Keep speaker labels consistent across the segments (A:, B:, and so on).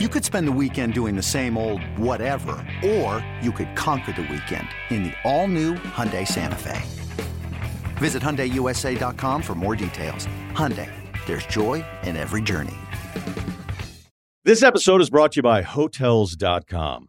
A: You could spend the weekend doing the same old whatever, or you could conquer the weekend in the all-new Hyundai Santa Fe. Visit HyundaiUSA.com for more details. Hyundai, there's joy in every journey.
B: This episode is brought to you by Hotels.com.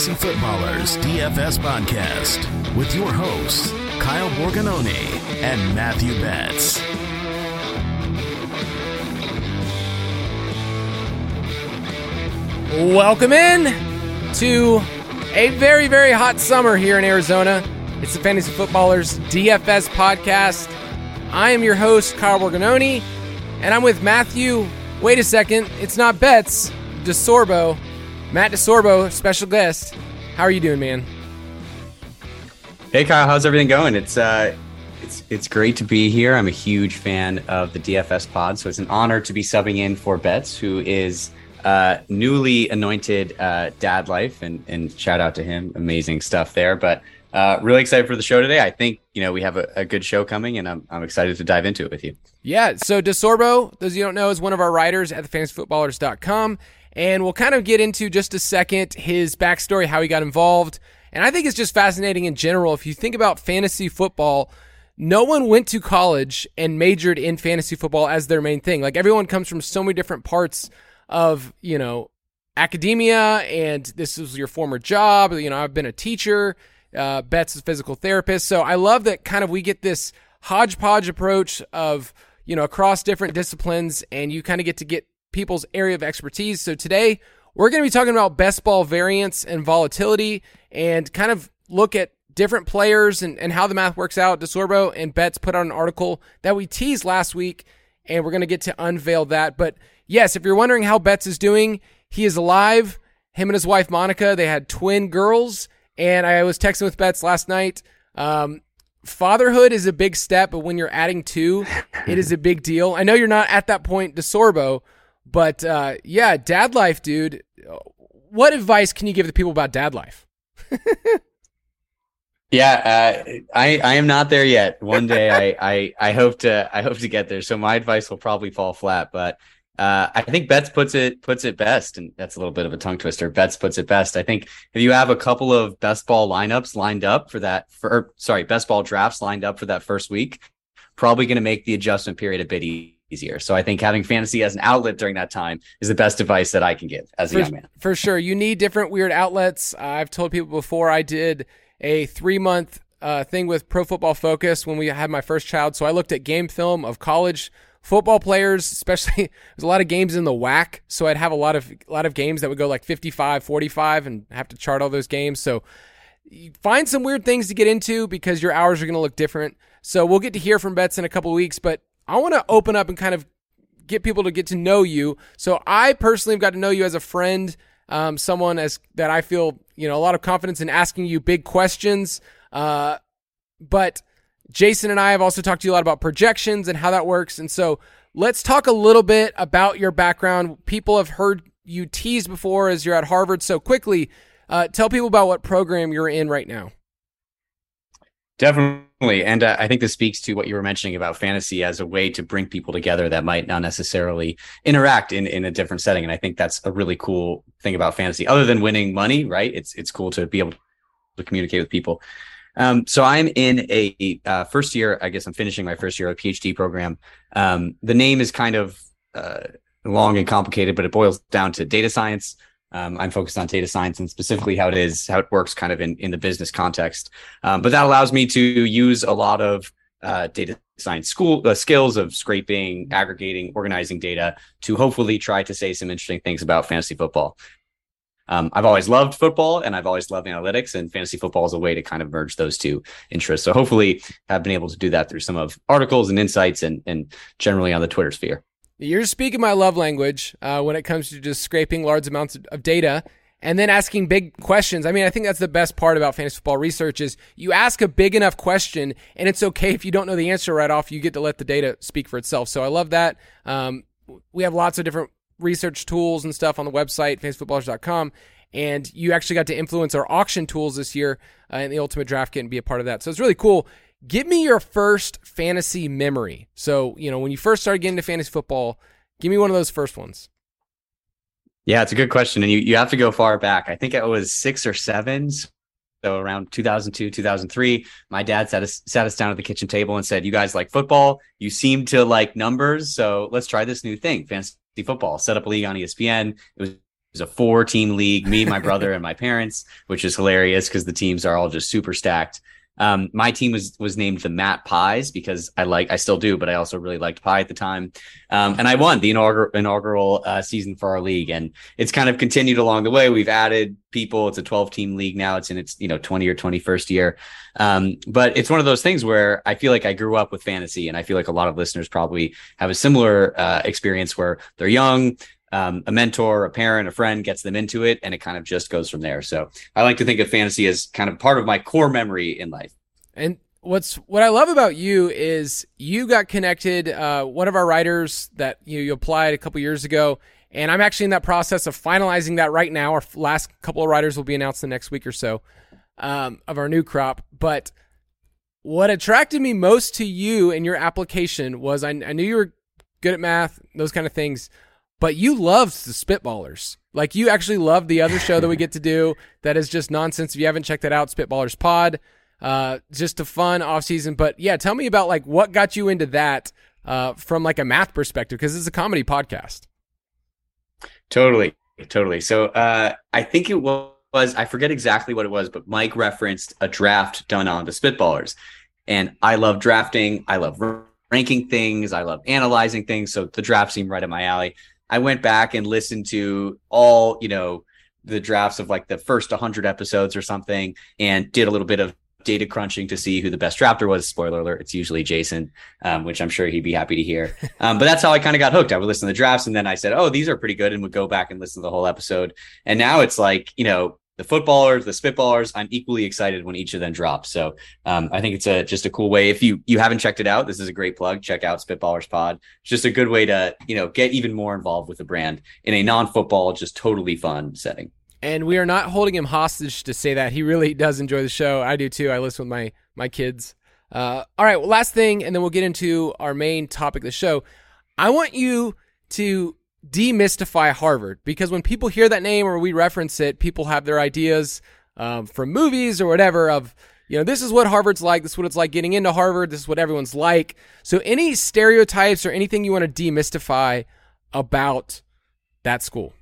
C: Fantasy Footballers DFS podcast with your hosts, Kyle Borgognoni and Matthew Betts.
D: Welcome in to a very, very hot summer here in Arizona. It's the Fantasy Footballers DFS podcast. I am your host, Kyle Borgognoni, and I'm with Matthew. Wait a second, it's not Betts, DeSorbo. Matt DeSorbo, special guest. How are you doing, man?
E: Hey Kyle, how's everything going? It's uh it's it's great to be here. I'm a huge fan of the DFS pod, so it's an honor to be subbing in for Betts, who is uh, newly anointed uh, dad life, and and shout out to him, amazing stuff there. But uh, really excited for the show today. I think you know we have a, a good show coming, and I'm I'm excited to dive into it with you.
D: Yeah. So DeSorbo, those you don't know, is one of our writers at thefantasyfootballers.com, and we'll kind of get into just a second his backstory, how he got involved, and I think it's just fascinating in general. If you think about fantasy football. No one went to college and majored in fantasy football as their main thing. Like everyone comes from so many different parts of you know academia and this is your former job you know i've been a teacher uh, Betts a physical therapist so i love that kind of we get this hodgepodge approach of you know across different disciplines and you kind of get to get people's area of expertise so today we're going to be talking about best ball variance and volatility and kind of look at different players and, and how the math works out desorbo and betts put out an article that we teased last week and we're going to get to unveil that but yes, if you're wondering how Betts is doing, he is alive. Him and his wife Monica, they had twin girls, and I was texting with Betts last night. Um, fatherhood is a big step, but when you're adding two, it is a big deal. I know you're not at that point, DeSorbo, but uh, yeah, dad life, dude. What advice can you give the people about dad life?
E: Yeah, uh, I I am not there yet. One day I, I I hope to I hope to get there. So my advice will probably fall flat, but uh, I think Betts puts it puts it best, and that's a little bit of a tongue twister. Betts puts it best. I think if you have a couple of best ball lineups lined up for that, for or, sorry, best ball drafts lined up for that first week, probably going to make the adjustment period a bit easier. So I think having fantasy as an outlet during that time is the best advice that I can give as a
D: for,
E: young man.
D: For sure, you need different weird outlets. Uh, I've told people before. I did a three month uh, thing with Pro Football Focus when we had my first child. So I looked at game film of college football players, especially there's a lot of games in the WAC. so I'd have a lot of a lot of games that would go like 55, 45 and have to chart all those games. So find some weird things to get into because your hours are going to look different. So we'll get to hear from Betts in a couple weeks, but I want to open up and kind of get people to get to know you. So I personally have got to know you as a friend, um, someone as that I feel you know a lot of confidence in asking you big questions. Uh, but Jason and I have also talked to you a lot about projections and how that works. And so let's talk a little bit about your background. People have heard you tease before as you're at Harvard. So quickly, uh, tell people about what program you're in right now.
E: Definitely. And uh, I think this speaks to what you were mentioning about fantasy as a way to bring people together that might not necessarily interact in, in a different setting. And I think that's a really cool thing about fantasy, other than winning money, right? It's, it's cool to be able to communicate with people. Um, so I'm in a uh, first year. I guess I'm finishing my first year of a PhD program. Um, the name is kind of uh, long and complicated, but it boils down to data science. Um, I'm focused on data science and specifically how it is, how it works kind of in, in the business context. Um, but that allows me to use a lot of uh, data science school uh, skills of scraping, aggregating, organizing data to hopefully try to say some interesting things about fantasy football. Um, I've always loved football and I've always loved analytics, and fantasy football is a way to kind of merge those two interests. So hopefully, I've been able to do that through some of articles and insights, and and generally on the Twitter sphere.
D: You're speaking my love language uh, when it comes to just scraping large amounts of data and then asking big questions. I mean, I think that's the best part about fantasy football research is you ask a big enough question, and it's okay if you don't know the answer right off. You get to let the data speak for itself. So I love that. Um, we have lots of different research tools and stuff on the website, fantasyfootballers.com. And you actually got to influence our auction tools this year uh, in the Ultimate Draft Kit and be a part of that. So it's really cool. Give me your first fantasy memory. So, you know, when you first started getting into fantasy football, give me one of those first ones.
E: Yeah, it's a good question. And you, you have to go far back. I think it was six or seven. So around 2002, 2003, my dad sat us, sat us down at the kitchen table and said, You guys like football? You seem to like numbers. So let's try this new thing, fantasy football. Set up a league on ESPN. It was was a four team league, me, my brother, and my parents, which is hilarious because the teams are all just super stacked. Um, my team was was named the Matt Pies because I like I still do, but I also really liked pie at the time, um, and I won the inaugural inaugural uh, season for our league, and it's kind of continued along the way. We've added people. It's a twelve team league now. It's in its you know twenty or twenty first year, um, but it's one of those things where I feel like I grew up with fantasy, and I feel like a lot of listeners probably have a similar uh, experience where they're young um, a mentor, a parent, a friend gets them into it, and it kind of just goes from there. So I like to think of fantasy as kind of part of my core memory in life.
D: And what's what I love about you is you got connected. Uh, one of our writers that you, you applied a couple years ago, and I'm actually in that process of finalizing that right now. Our last couple of writers will be announced the next week or so um, of our new crop, but. What attracted me most to you and your application was I, I knew you were good at math, those kind of things, but you loved the Spitballers. Like you actually loved the other show that we get to do that is just nonsense. If you haven't checked that out, Spitballers Pod. Uh, just a fun off season. But yeah, tell me about like what got you into that uh, from like a math perspective because it's a comedy podcast.
E: Totally, totally. So uh, I think it was I forget exactly what it was, but Mike referenced a draft done on the Spitballers, and I love drafting. I love ranking things. I love analyzing things. So the draft seemed right up my alley. I went back and listened to all, you know, the drafts of like the first 100 episodes or something and did a little bit of data crunching to see who the best drafter was. Spoiler alert, it's usually Jason, um, which I'm sure he'd be happy to hear. Um, but that's how I kind of got hooked. I would listen to the drafts and then I said, oh, these are pretty good and would go back and listen to the whole episode. And now it's like, you know, the footballers, the spitballers. I'm equally excited when each of them drops. So um, I think it's a just a cool way. If you you haven't checked it out, this is a great plug. Check out Spitballers Pod. It's just a good way to you know get even more involved with the brand in a non-football, just totally fun setting.
D: And we are not holding him hostage to say that he really does enjoy the show. I do too. I listen with my my kids. Uh, all right, well, last thing, and then we'll get into our main topic of the show. I want you to demystify Harvard because when people hear that name or we reference it, people have their ideas um, from movies or whatever of, you know, this is what Harvard's like. This is what it's like getting into Harvard. This is what everyone's like. So, any stereotypes or anything you want to demystify about that school?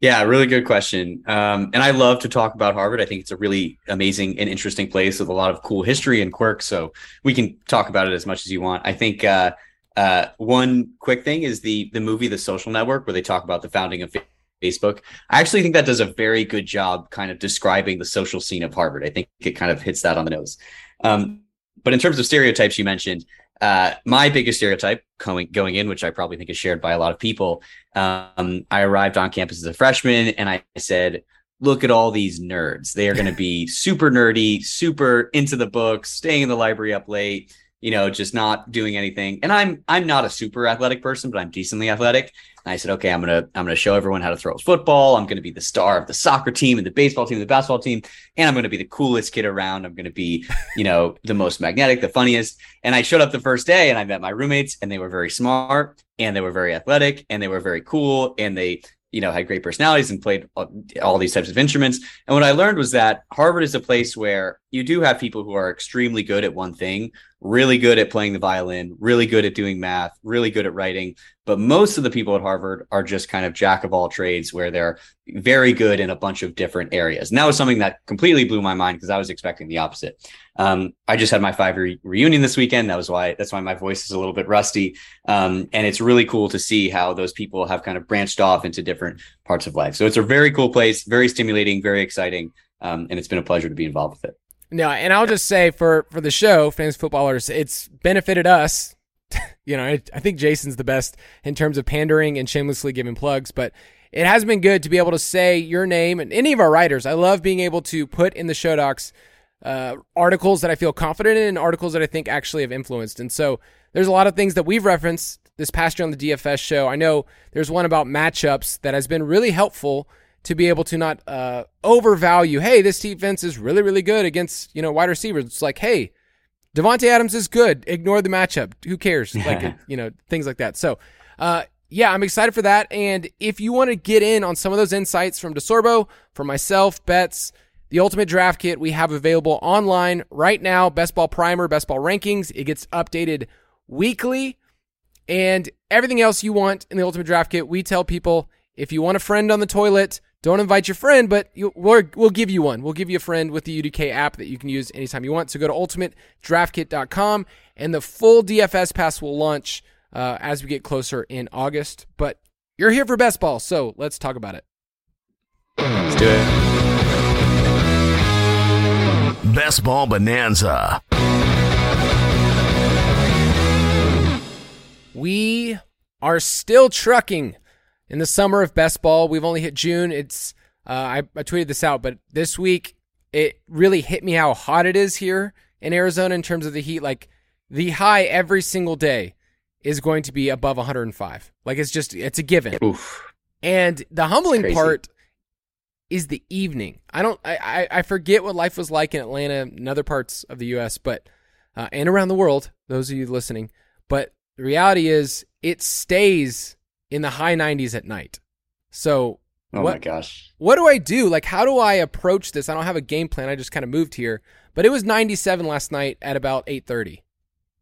E: Yeah, really good question. Um, and I love to talk about Harvard. I think it's a really amazing and interesting place with a lot of cool history and quirks. So we can talk about it as much as you want. I think uh, uh, one quick thing is the the movie The Social Network, where they talk about the founding of Facebook. I actually think that does a very good job kind of describing the social scene of Harvard. I think it kind of hits that on the nose. Um, but in terms of stereotypes, you mentioned uh, my biggest stereotype going going in, which I probably think is shared by a lot of people. Um, I arrived on campus as a freshman, and I said, "Look at all these nerds. They are going to be super nerdy, super into the books, staying in the library up late." You know, just not doing anything. And I'm I'm not a super athletic person, but I'm decently athletic. And I said, okay, I'm gonna I'm gonna show everyone how to throw a football. I'm gonna be the star of the soccer team and the baseball team, and the basketball team, and I'm gonna be the coolest kid around. I'm gonna be, you know, the most magnetic, the funniest. And I showed up the first day and I met my roommates, and they were very smart and they were very athletic and they were very cool and they you know had great personalities and played all, all these types of instruments and what i learned was that harvard is a place where you do have people who are extremely good at one thing, really good at playing the violin, really good at doing math, really good at writing. But most of the people at Harvard are just kind of jack of all trades where they're very good in a bunch of different areas. And that was something that completely blew my mind because I was expecting the opposite. Um, I just had my five re- reunion this weekend. That was why that's why my voice is a little bit rusty. Um, and it's really cool to see how those people have kind of branched off into different parts of life. So it's a very cool place, very stimulating, very exciting. Um, and it's been a pleasure to be involved with it.
D: No, and I'll just say for for the show, fans footballers, it's benefited us. you know, I, I think Jason's the best in terms of pandering and shamelessly giving plugs, but it has been good to be able to say your name and any of our writers. I love being able to put in the show docs uh, articles that I feel confident in and articles that I think actually have influenced. And so there's a lot of things that we've referenced this past year on the DFS show. I know there's one about matchups that has been really helpful to be able to not uh, overvalue. Hey, this defense is really, really good against you know wide receivers. It's like, hey, Davante Adams is good. Ignore the matchup. Who cares? Like you know things like that. So, uh, yeah, I'm excited for that. And if you want to get in on some of those insights from DeSorbo, from myself, Betts, the Ultimate Draft Kit we have available online right now. Best Ball Primer, Best Ball Rankings. It gets updated weekly. And everything else you want in the Ultimate Draft Kit, we tell people if you want a friend on the toilet, don't invite your friend, but you, we'll, we'll give you one. We'll give you a friend with the UDK app that you can use anytime you want. So go to ultimatedraftkit.com and the full DFS pass will launch uh, as we get closer in August. But you're here for best ball, so let's talk about it.
E: Let's do it.
C: Best Ball Bonanza.
D: We are still trucking in the summer of best ball. We've only hit June. It's uh, I, I tweeted this out, but this week it really hit me how hot it is here in Arizona in terms of the heat. Like the high every single day is going to be above 105. Like it's just it's a given.
E: Oof.
D: And the humbling part is the evening. I don't I, I I forget what life was like in Atlanta and other parts of the US, but uh, and around the world, those of you listening. But the reality is it stays in the high 90s at night. So
E: Oh
D: what
E: my gosh.
D: what do I do? Like how do I approach this? I don't have a game plan. I just kind of moved here. But it was 97 last night at about 8:30.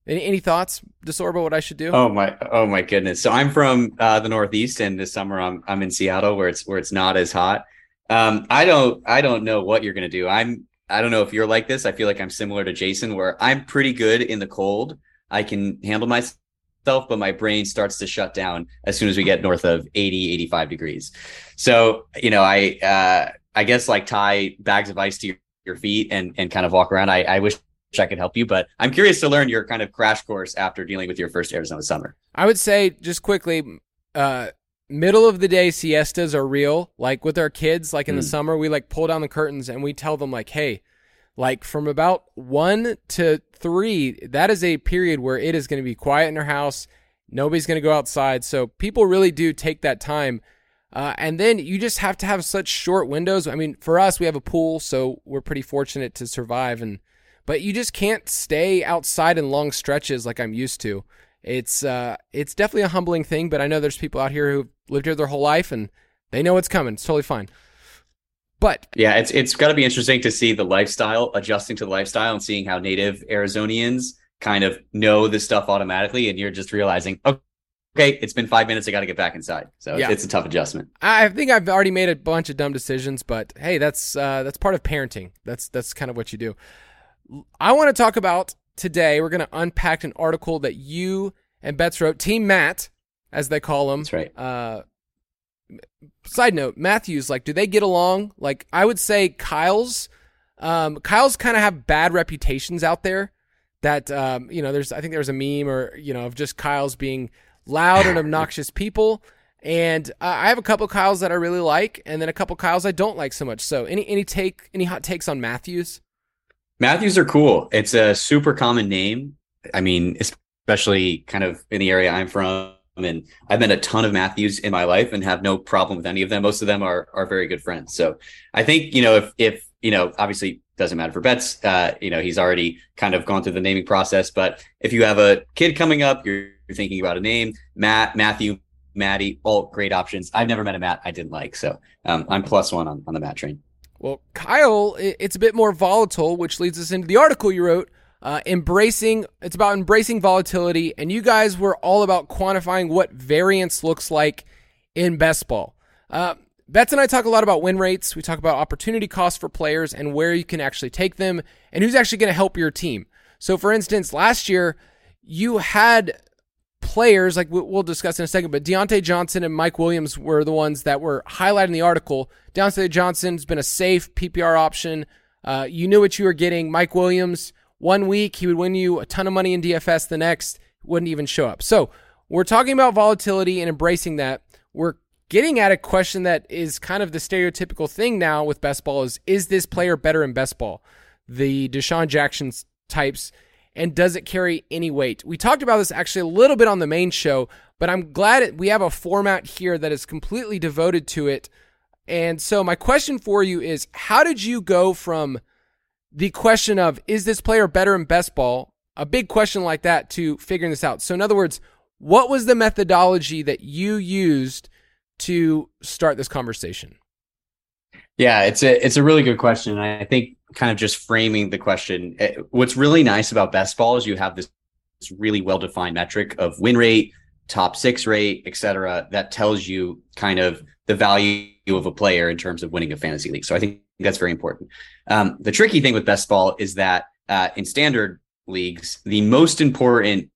D: Any, any thoughts, DeSorbo, what I should do?
E: Oh my oh my goodness. So I'm from uh, the Northeast and this summer I'm I'm in Seattle where it's where it's not as hot. Um I don't I don't know what you're gonna do. I'm I don't know if you're like this. I feel like I'm similar to Jason where I'm pretty good in the cold. I can handle myself, but my brain starts to shut down as soon as we get north of 80, 85 degrees. So, you know, I uh I guess like tie bags of ice to your, your feet and and kind of walk around. I, I wish I could help you, but I'm curious to learn your kind of crash course after dealing with your first Arizona summer.
D: I would say just quickly, uh, middle of the day siestas are real. Like with our kids, like in the
E: Mm.
D: summer, we like pull down the curtains and we tell them like, hey, like from about one to three, that is a period where it is going to be quiet in our house. Nobody's going to go outside. So people really do take that time. Uh, and then you just have to have such short windows. I mean, for us, we have a pool, so we're pretty fortunate to survive. And but you just can't stay outside in long stretches like I'm used to. It's uh, it's definitely a humbling thing, but I know there's people out here who've lived here their whole life and they know what's coming. It's totally fine. But
E: Yeah, it's it's got to be interesting to see the lifestyle adjusting to the lifestyle and seeing how native Arizonians kind of know this stuff automatically, and you're just realizing, okay, it's been five minutes, I got to get back inside. So
D: Yeah.
E: it's a tough adjustment.
D: I think I've already made a bunch of dumb decisions, but hey, that's uh, that's part of parenting. That's that's kind of what you do. I want to talk about today. We're going to unpack an article that you and Betts wrote. Team Matt, as they call him.
E: That's right.
D: Uh, side note: Matthews, like, do they get along? Like, I would say Kyle's. Um, Kyle's kind of have bad reputations out there. That um, you know, there's I think there was a meme or you know of just Kyle's being loud and obnoxious people. And uh, I have a couple Kyles that I really like, and then a couple Kyles I don't like so much. So, any any take any hot takes on Matthews?
E: Matthews are cool. It's a super common name. I mean, especially kind of in the area I'm from. And I've met a ton of Matthews in my life and have no problem with any of them. Most of them are are very good friends. So I think, you know, if if, you know, obviously doesn't matter for Betts. uh, you know, he's already kind of gone through the naming process. But if you have a kid coming up, you're, you're thinking about a name, Matt, Matthew, Maddie, all great options. I've never met a Matt I didn't like. So um, I'm plus one on, on the Matt train.
D: Well, Kyle, it's a bit more volatile, which leads us into the article you wrote. Uh, embracing, it's about embracing volatility, and you guys were all about quantifying what variance looks like in best ball. Uh, Betts and I talk a lot about win rates. We talk about opportunity costs for players and where you can actually take them and who's actually going to help your team. So, for instance, last year you had players like we'll discuss in a second, but Diontae Johnson and Mike Williams were the ones that were highlighted in the article. Diontae Johnson's been a safe PPR option. Uh, you knew what you were getting. Mike Williams, one week he would win you a ton of money in DFS. The next wouldn't even show up. So we're talking about volatility and embracing that. We're getting at a question that is kind of the stereotypical thing now with best ball is is this player better in best ball? The DeSean Jackson types and does it carry any weight? We talked about this actually a little bit on the main show, but I'm glad we have a format here that is completely devoted to it. And so my question for you is how did you go from the question of is this player better in best ball, a big question like that to figuring this out? So in other words, what was the methodology that you used to start this conversation?
E: Yeah, it's a it's a really good question. I think kind of just framing the question. Eh, what's really nice about best ball is you have this, this really well defined metric of win rate, top six rate, et cetera, that tells you kind of the value of a player in terms of winning a fantasy league. So I think that's very important. Um, the tricky thing with best ball is that uh, in standard leagues, the most important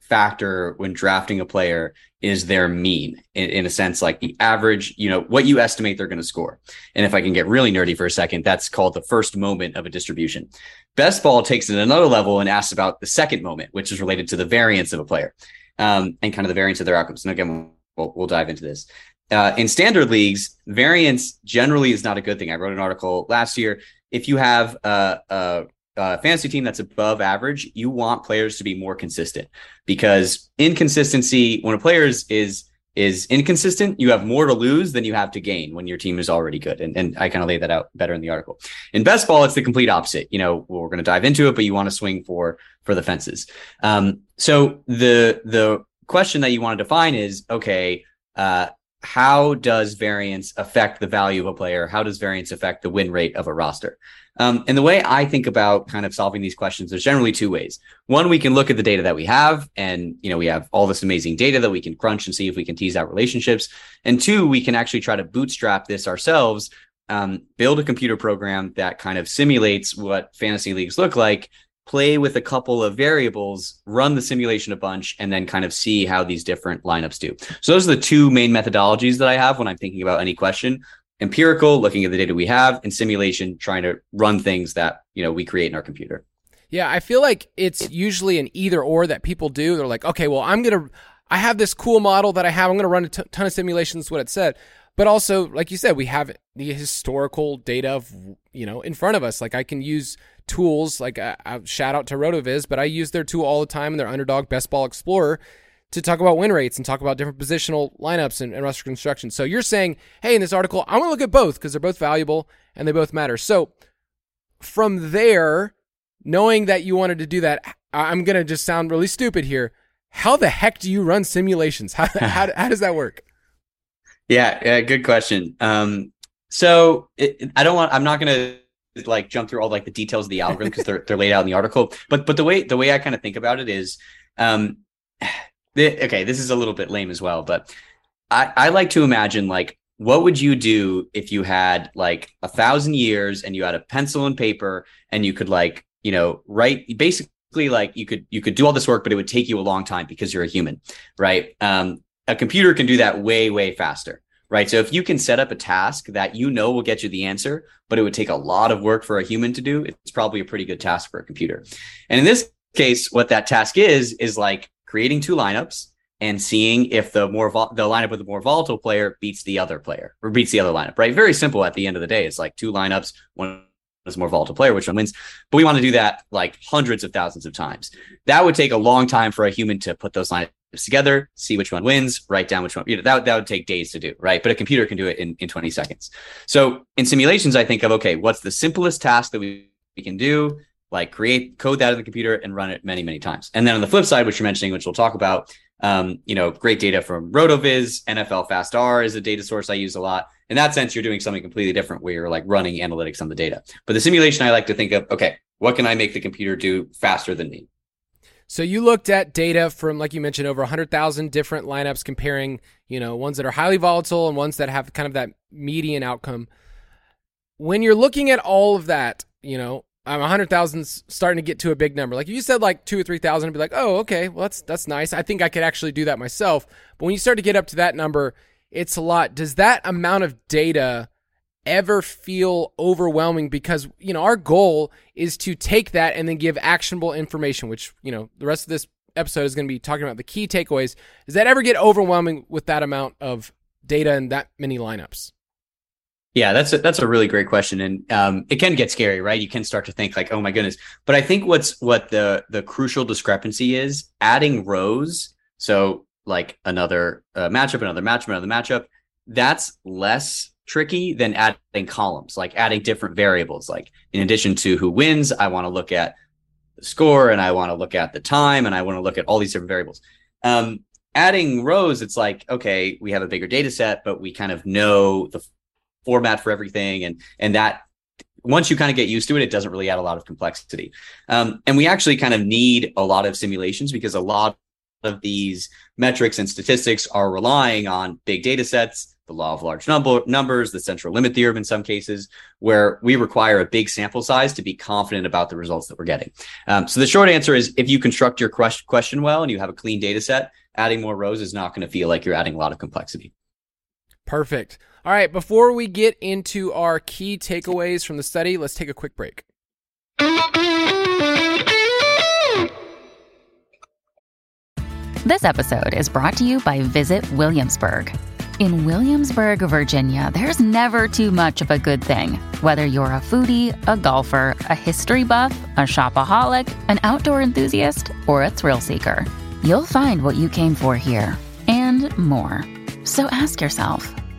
E: factor when drafting a player is their mean in, in, a sense like the average you know what you estimate they're going to score and if i can get really nerdy for a second that's called the first moment of a distribution best ball takes it another level and asks about the second moment which is related to the variance of a player um, and kind of the variance of their outcomes. And again we'll, we'll dive into this. Uh, in standard leagues variance generally is not a good thing. I wrote an article last year. If you have a, a uh, fantasy team that's above average, you want players to be more consistent because inconsistency, when a player is, is is inconsistent, you have more to lose than you have to gain when your team is already good. And, and I kind of lay that out better in the article. In best ball, it's the complete opposite. You know, we're going to dive into it, but you want to swing for for the fences. Um, so the the question that you want to define is okay. Uh, how does variance affect the value of a player? How does variance affect the win rate of a roster? Um, and the way I think about kind of solving these questions, there's generally two ways. One, we can look at the data that we have, and you know we have all this amazing data that we can crunch and see if we can tease out relationships. And two, we can actually try to bootstrap this ourselves, um, build a computer program that kind of simulates what fantasy leagues look like, play with a couple of variables, run the simulation a bunch, and then kind of see how these different lineups do. So those are the two main methodologies that I have when I'm thinking about any question. Empirical, looking at the data we have, and simulation, trying to run things that you know we create in our computer.
D: Yeah, I feel like it's usually an either or that people do. They're like, okay, well, I'm gonna, I have this cool model that I have. I'm gonna run a t- ton of simulations. What it said, but also, like you said, we have the historical data of you know in front of us. Like I can use tools. Like I, I shout out to Rotoviz, but I use their tool all the time in their underdog best ball explorer to talk about win rates and talk about different positional lineups and, and roster construction. So you're saying, hey, in this article, I want to look at both because they're both valuable and they both matter. So from there, knowing that you wanted to do that, I'm going to just sound really stupid here. How the heck do you run simulations? How, how, how does that work?
E: Yeah, yeah good question. Um, so it, I don't want, I'm not going to like jump through all like the details of the algorithm because they're they're laid out in the article. But but the way the way I kind of think about it is, um, okay, this is a little bit lame as well, but I I like to imagine like what would you do if you had like a thousand years and you had a pencil and paper and you could like you know write basically like you could you could do all this work but it would take you a long time because you're a human right um a computer can do that way way faster right? So if you can set up a task that you know will get you the answer, but it would take a lot of work for a human to do, it's probably a pretty good task for a computer. And in this case, what that task is, is like creating two lineups and seeing if the more vol- the lineup with the more volatile player beats the other player or beats the other lineup, right? Very simple at the end of the day. It's like two lineups, one is more volatile player, which one wins. But we want to do that like hundreds of thousands of times. That would take a long time for a human to put those lineups together, see which one wins, write down which one. You know, that, that would take days to do, right? But a computer can do it in, in 20 seconds. So in simulations, I think of okay, what's the simplest task that we, we can do? Like create code that in the computer and run it many, many times. And then on the flip side, which you're mentioning, which we'll talk about, um, you know, great data from RotoViz, nflfastR is a data source I use a lot. in that sense, you're doing something completely different where you're like running analytics on the data. But the simulation, I like to think of, okay, what can I make the computer do faster than me?
D: So you looked at data from, like you mentioned, over 100,000 different lineups, comparing, you know, ones that are highly volatile and ones that have kind of that median outcome. When you're looking at all of that, you know, Um, I'm 100,000 starting to get to a big number. Like if you said like two or 3,000, I'd be like, oh, okay, well, that's, that's nice. I think I could actually do that myself. But when you start to get up to that number, it's a lot. Does that amount of data ever feel overwhelming because you know our goal is to take that and then give actionable information which you know the rest of this episode is going to be talking about the key takeaways does that ever get overwhelming with that amount of data and that many lineups
E: yeah that's a, that's a really great question and um, it can get scary right you can start to think like oh my goodness but i think what's what the the crucial discrepancy is adding rows so like another uh, matchup another matchup another matchup that's less tricky than adding columns, like adding different variables. Like in addition to who wins, I want to look at the score and I want to look at the time and I want to look at all these different variables. Um, adding rows, it's like, okay, we have a bigger data set, but we kind of know the format for everything. And, and that once you kind of get used to it, it doesn't really add a lot of complexity. Um, and we actually kind of need a lot of simulations because a lot of these metrics and statistics are relying on big data sets the law of large number numbers, the central limit theorem in some cases, where we require a big sample size to be confident about the results that we're getting. Um, so the short answer is if you construct your question well and you have a clean data set, adding more rows is not going to feel like you're adding a lot of complexity.
D: Perfect. All right, before we get into our key takeaways from the study, let's take a quick break.
F: This episode is brought to you by Visit Williamsburg. In Williamsburg, Virginia, there's never too much of a good thing. Whether you're a foodie, a golfer, a history buff, a shopaholic, an outdoor enthusiast, or a thrill seeker, you'll find what you came for here and more. So ask yourself,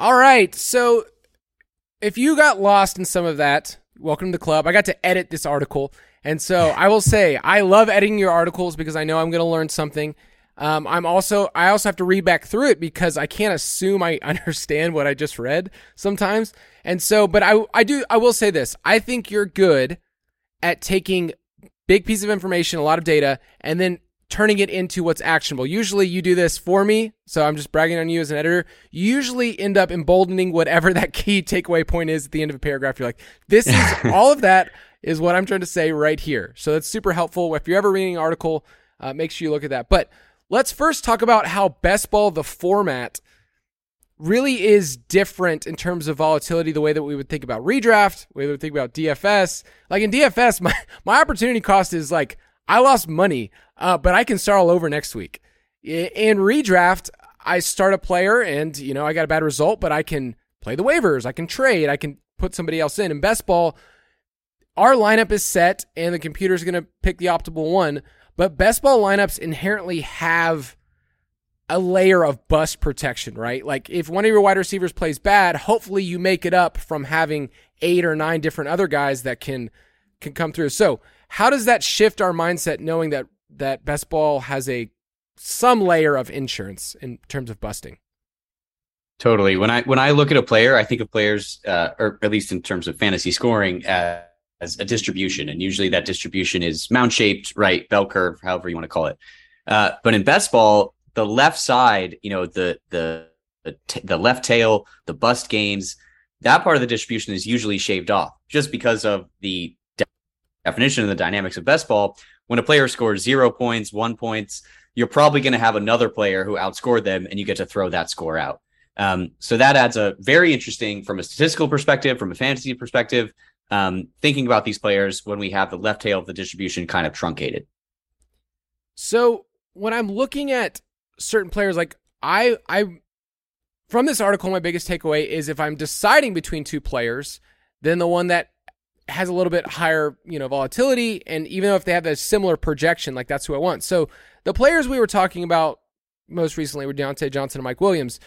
D: All right. So if you got lost in some of that, welcome to the club. I got to edit this article. And so I will say, I love editing your articles because I know I'm going to learn something. Um, I'm also, I also have to read back through it because I can't assume I understand what I just read sometimes. And so, but I, I do, I will say this. I think you're good at taking big piece of information, a lot of data, and then turning it into what's actionable. Usually you do this for me, so I'm just bragging on you as an editor. You usually end up emboldening whatever that key takeaway point is at the end of a paragraph. You're like, this is all of that is what I'm trying to say right here. So that's super helpful. If you're ever reading an article, uh, make sure you look at that. But let's first talk about how best ball, the format, really is different in terms of volatility, the way that we would think about redraft, the way we would think about DFS. Like in DFS, my, my opportunity cost is like I lost money, uh, but I can start all over next week. In redraft, I start a player and, you know, I got a bad result, but I can play the waivers. I can trade. I can put somebody else in. In best ball, our lineup is set and the computer is going to pick the optimal one. But best ball lineups inherently have a layer of bust protection, right? Like if one of your wide receivers plays bad, hopefully you make it up from having eight or nine different other guys that can can come through. So how does that shift our mindset knowing that that best ball has a some layer of insurance in terms of busting?
E: Totally. When I when I look at a player, I think of players, uh, or at least in terms of fantasy scoring, uh, as a distribution, and usually that distribution is mound shaped, right, bell curve, however you want to call it. Uh, but in best ball, the left side, you know, the the the, t- the left tail, the bust gains, that part of the distribution is usually shaved off just because of the definition of the dynamics of best ball, when a player scores zero points, one points, you're probably going to have another player who outscored them, and you get to throw that score out. Um, so that adds a very interesting, from a statistical perspective, from a fantasy perspective, um, thinking about these players when we have the left tail of the distribution kind of truncated.
D: So when I'm looking at certain players, like I, I, from this article, my biggest takeaway is if I'm deciding between two players, then the one that has a little bit higher, you know, volatility, and even though if they have a similar projection, like that's who I want. So the players we were talking about most recently were Diontae Johnson and Mike Williams.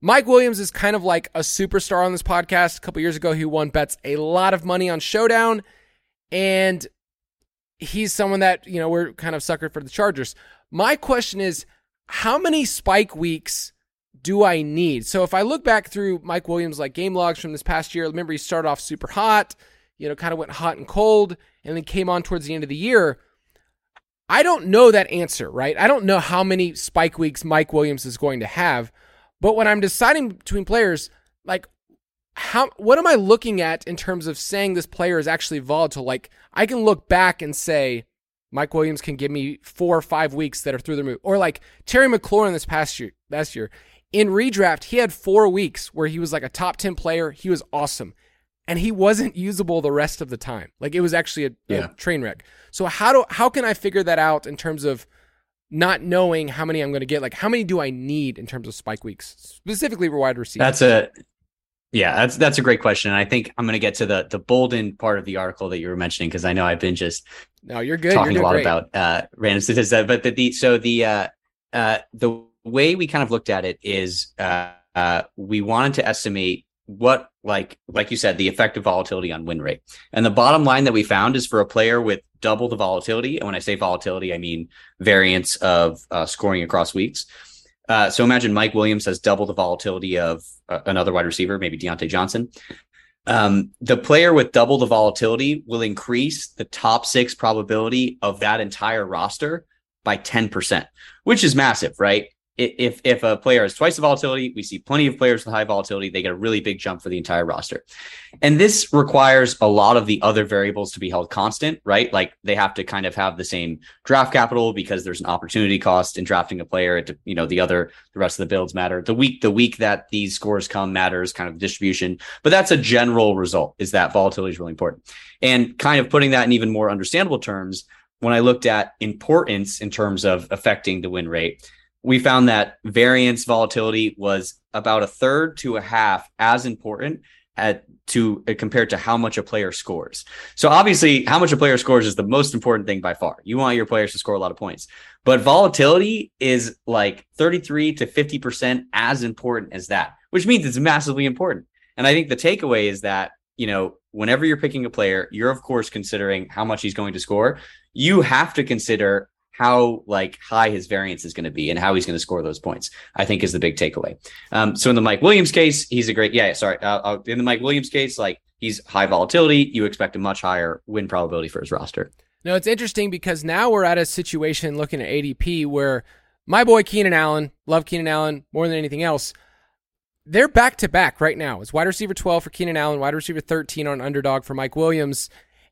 D: Mike Williams is kind of like a superstar on this podcast. A couple years ago, he won Betts a lot of money on Showdown, and he's someone that you know we're kind of suckered for the Chargers. My question is, how many spike weeks do I need? So if I look back through Mike Williams like game logs from this past year, remember he started off super hot, you know, kind of went hot and cold, and then came on towards the end of the year. I don't know that answer, right? I don't know how many spike weeks Mike Williams is going to have. But when I'm deciding between players, like how what am I looking at in terms of saying this player is actually volatile? Like I can look back and say Mike Williams can give me four or five weeks that are through the roof. Or like Terry McLaurin this past year last year. In redraft, he had four weeks where he was like a top 10 player. He was awesome. And he wasn't usable the rest of the time. Like it was actually a, yeah. a train wreck. So how do how can I figure that out in terms of not knowing how many I'm going to get. Like, how many do I need in terms of spike weeks, specifically for wide receivers?
E: That's a yeah, that's that's a great question. And I think I'm going to get to the the Bolden part of the article that you were mentioning because I know I've been just
D: no, you're good.
E: Talking
D: you're
E: a lot
D: great.
E: about uh, random statistics, but the, the so the uh, uh, the way we kind of looked at it is uh, uh, we wanted to estimate what like like you said the effective volatility on win rate. And the bottom line that we found is for a player with double the volatility and when i say volatility i mean variance of uh, scoring across weeks. Uh, so imagine mike williams has double the volatility of uh, another wide receiver maybe Diontae johnson. Um, the player with double the volatility will increase the top six probability of that entire roster by 10% which is massive right if if a player has twice the volatility, we see plenty of players with high volatility. They get a really big jump for the entire roster, and this requires a lot of the other variables to be held constant, right? Like they have to kind of have the same draft capital because there's an opportunity cost in drafting a player. To, you know, the other the rest of the builds matter. The week the week that these scores come matters, kind of distribution. But that's a general result. Is that volatility is really important, and kind of putting that in even more understandable terms. When I looked at importance in terms of affecting the win rate, we found that variance volatility was about a third to a half as important at to uh, compared to how much a player scores. So obviously, how much a player scores is the most important thing by far. You want your players to score a lot of points, but volatility is like 33 to 50% as important as that, which means it's massively important. And I think the takeaway is that, you know, whenever you're picking a player, you're of course considering how much he's going to score. You have to consider how like high his variance is going to be and how he's going to score those points. I think is the big takeaway. Um, so in the Mike Williams case, he's a great. Yeah, sorry. Uh, uh, in the Mike Williams case, like he's high volatility. You expect a much higher win probability for his roster.
D: No, it's interesting because now we're at a situation looking at ADP where my boy Keenan Allen, love Keenan Allen more than anything else. They're back to back right now. It's wide receiver 12 for Keenan Allen, wide receiver 13 on underdog for Mike Williams.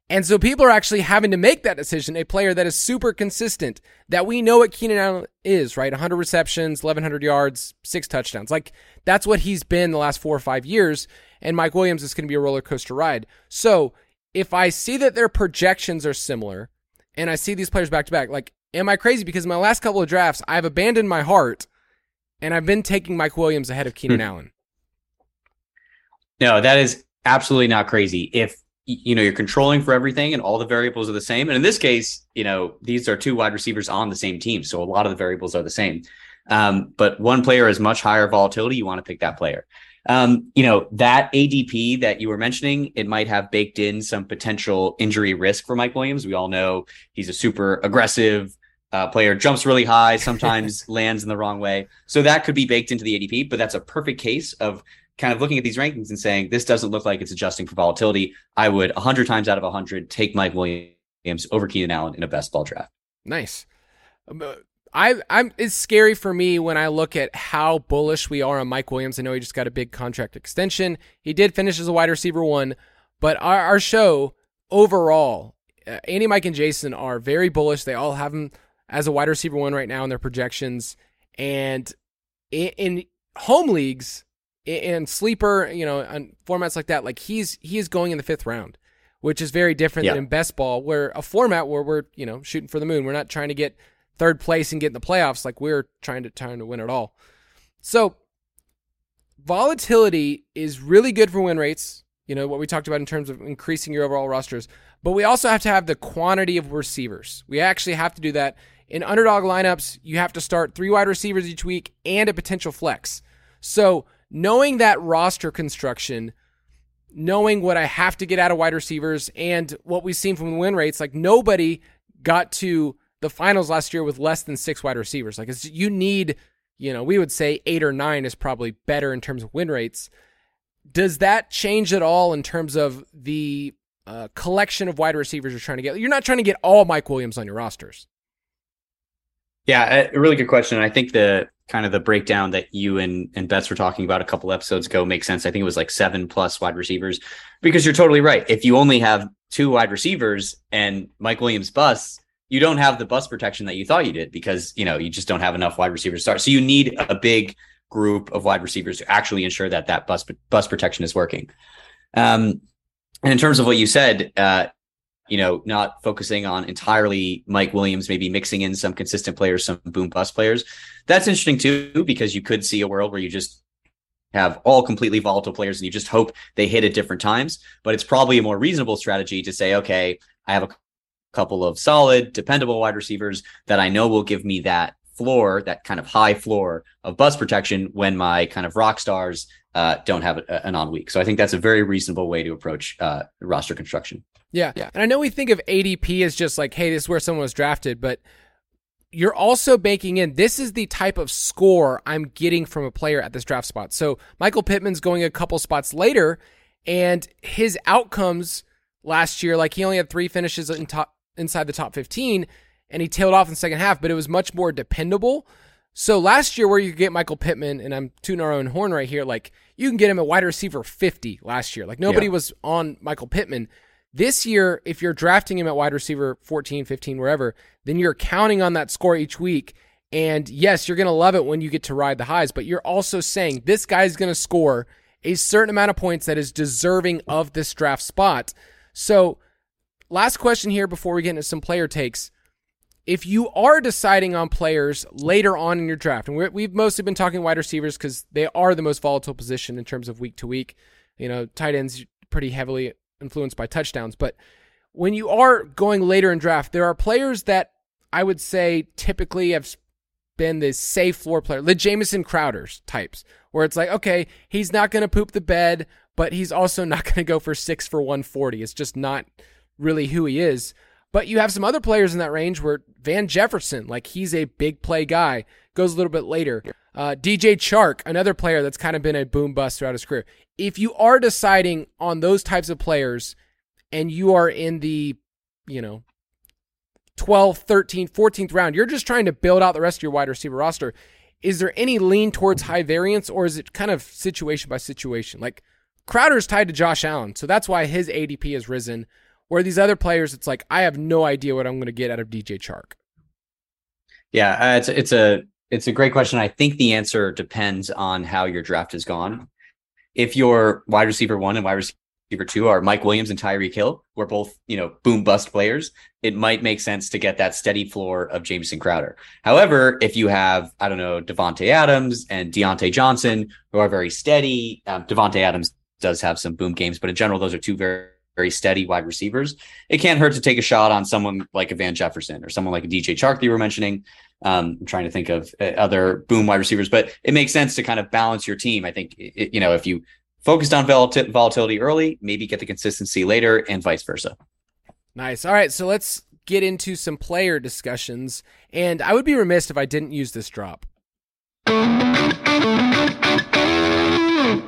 D: And so people are actually having to make that decision. A player that is super consistent, that we know what Keenan Allen is, right? 100 receptions, 1,100 yards, six touchdowns. Like that's what he's been the last four or five years. And Mike Williams is going to be a roller coaster ride. So if I see that their projections are similar and I see these players back to back, like, am I crazy? Because in my last couple of drafts, I've abandoned my heart and I've been taking Mike Williams ahead of Keenan hmm. Allen.
E: No, that is absolutely not crazy. If you know you're controlling for everything and all the variables are the same. And in this case you know these are two wide receivers on the same team. So a lot of the variables are the same. Um, but one player has much higher volatility. You want to pick that player. Um, you know that adp that you were mentioning it might have baked in some potential injury risk for mike williams. We all know he's a super aggressive uh, player jumps really high sometimes lands in the wrong way. So that could be baked into the adp but that's a perfect case of kind of looking at these rankings and saying this doesn't look like it's adjusting for volatility, I would 100 times out of 100 take Mike Williams over Keenan Allen in a best ball draft.
D: Nice. Um, uh, I, I'm. It's scary for me when I look at how bullish we are on Mike Williams. I know he just got a big contract extension. He did finish as a wide receiver one, but our, our show overall, uh, Andy, Mike, and Jason are very bullish. They all have him as a wide receiver one right now in their projections, and in, in home leagues, and sleeper, you know, on formats like that, like he's he is going in the fifth round, which is very different
E: Yeah.
D: than in best ball, where a format where we're you know shooting for the moon. We're not trying to get third place and get in the playoffs like we're trying to trying to win it all. So volatility is really good for win rates. You know what we talked about in terms of increasing your overall rosters, but we also have to have the quantity of receivers. We actually have to do that in underdog lineups. You have to start three wide receivers each week and a potential flex. So knowing that roster construction, knowing what I have to get out of wide receivers, and what we've seen from the win rates, like nobody got to the finals last year with less than six wide receivers. Like you need, you know, we would say eight or nine is probably better in terms of win rates. Does that change at all in terms of the uh, collection of wide receivers you're trying to get? You're not trying to get all Mike Williams on your rosters.
E: Yeah, a really good question. I think the kind of the breakdown that you and and Betts were talking about a couple episodes ago makes sense. I think it was like seven plus wide receivers because you're totally right. If you only have two wide receivers and Mike Williams busts, you don't have the bust protection that you thought you did because you know you just don't have enough wide receivers to start. So you need a big group of wide receivers to actually ensure that that bust bust protection is working. Um, and in terms of what you said, uh, you know, not focusing on entirely Mike Williams, maybe mixing in some consistent players, some boom bust players. That's interesting too, because you could see a world where you just have all completely volatile players and you just hope they hit at different times. But it's probably a more reasonable strategy to say, okay, I have a couple of solid, dependable wide receivers that I know will give me that floor, that kind of high floor of bust protection when my kind of rock stars uh, don't have a, an on week. So I think that's a very reasonable way to approach uh, roster construction.
D: Yeah. yeah. And I know we think of ADP as just like, hey, this is where someone was drafted, but you're also baking in this is the type of score I'm getting from a player at this draft spot. So Michael Pittman's going a couple spots later, and his outcomes last year, like he only had three finishes in top, inside the top 15, and he tailed off in the second half, but it was much more dependable. So last year, where you could get Michael Pittman, and I'm tooting our own horn right here, like you can get him at wide receiver 50 last year. Like nobody
E: Yeah.
D: was on Michael Pittman. This year, if you're drafting him at wide receiver 14, 15, wherever, then you're counting on that score each week. And yes, you're going to love it when you get to ride the highs, but you're also saying this guy's going to score a certain amount of points that is deserving of this draft spot. So, last question here before we get into some player takes. If you are deciding on players later on in your draft, and we're, we've mostly been talking wide receivers because they are the most volatile position in terms of week to week. You know, tight ends pretty heavily influenced by touchdowns. But when you are going later in draft, there are players that I would say typically have been the safe floor player, the Jamison Crowders types, where it's like, okay, he's not going to poop the bed, but he's also not going to go for six for 140. It's just not really who he is. But you have some other players in that range where Van Jefferson, like he's a big play guy, goes a little bit later. Uh, DJ Chark, another player that's kind of been a boom bust throughout his career. If you are deciding on those types of players and you are in the, you know, 12th, 13th, 14th round, you're just trying to build out the rest of your wide receiver roster. Is there any lean towards high variance or is it kind of situation by situation? Like Crowder's tied to Josh Allen, so that's why his ADP has risen. Where these other players, it's like I have no idea what I'm going to get out of DJ Chark.
E: Yeah, uh, it's it's a it's a great question. I think the answer depends on how your draft has gone. If your wide receiver one and wide receiver two are Mike Williams and Tyreek Hill, who are both you know boom bust players, it might make sense to get that steady floor of Jamison Crowder. However, if you have I don't know Davante Adams and Diontae Johnson, who are very steady, um, Davante Adams does have some boom games, but in general, those are two very very steady wide receivers. It can't hurt to take a shot on someone like a Van Jefferson or someone like a DJ Chark that you were mentioning. Um, I'm trying to think of uh, other boom wide receivers, but it makes sense to kind of balance your team. I think, it, you know, if you focused on volati- volatility early, maybe get the consistency later and vice versa.
D: Nice. All right, so let's get into some player discussions. And I would be remiss if I didn't use this drop.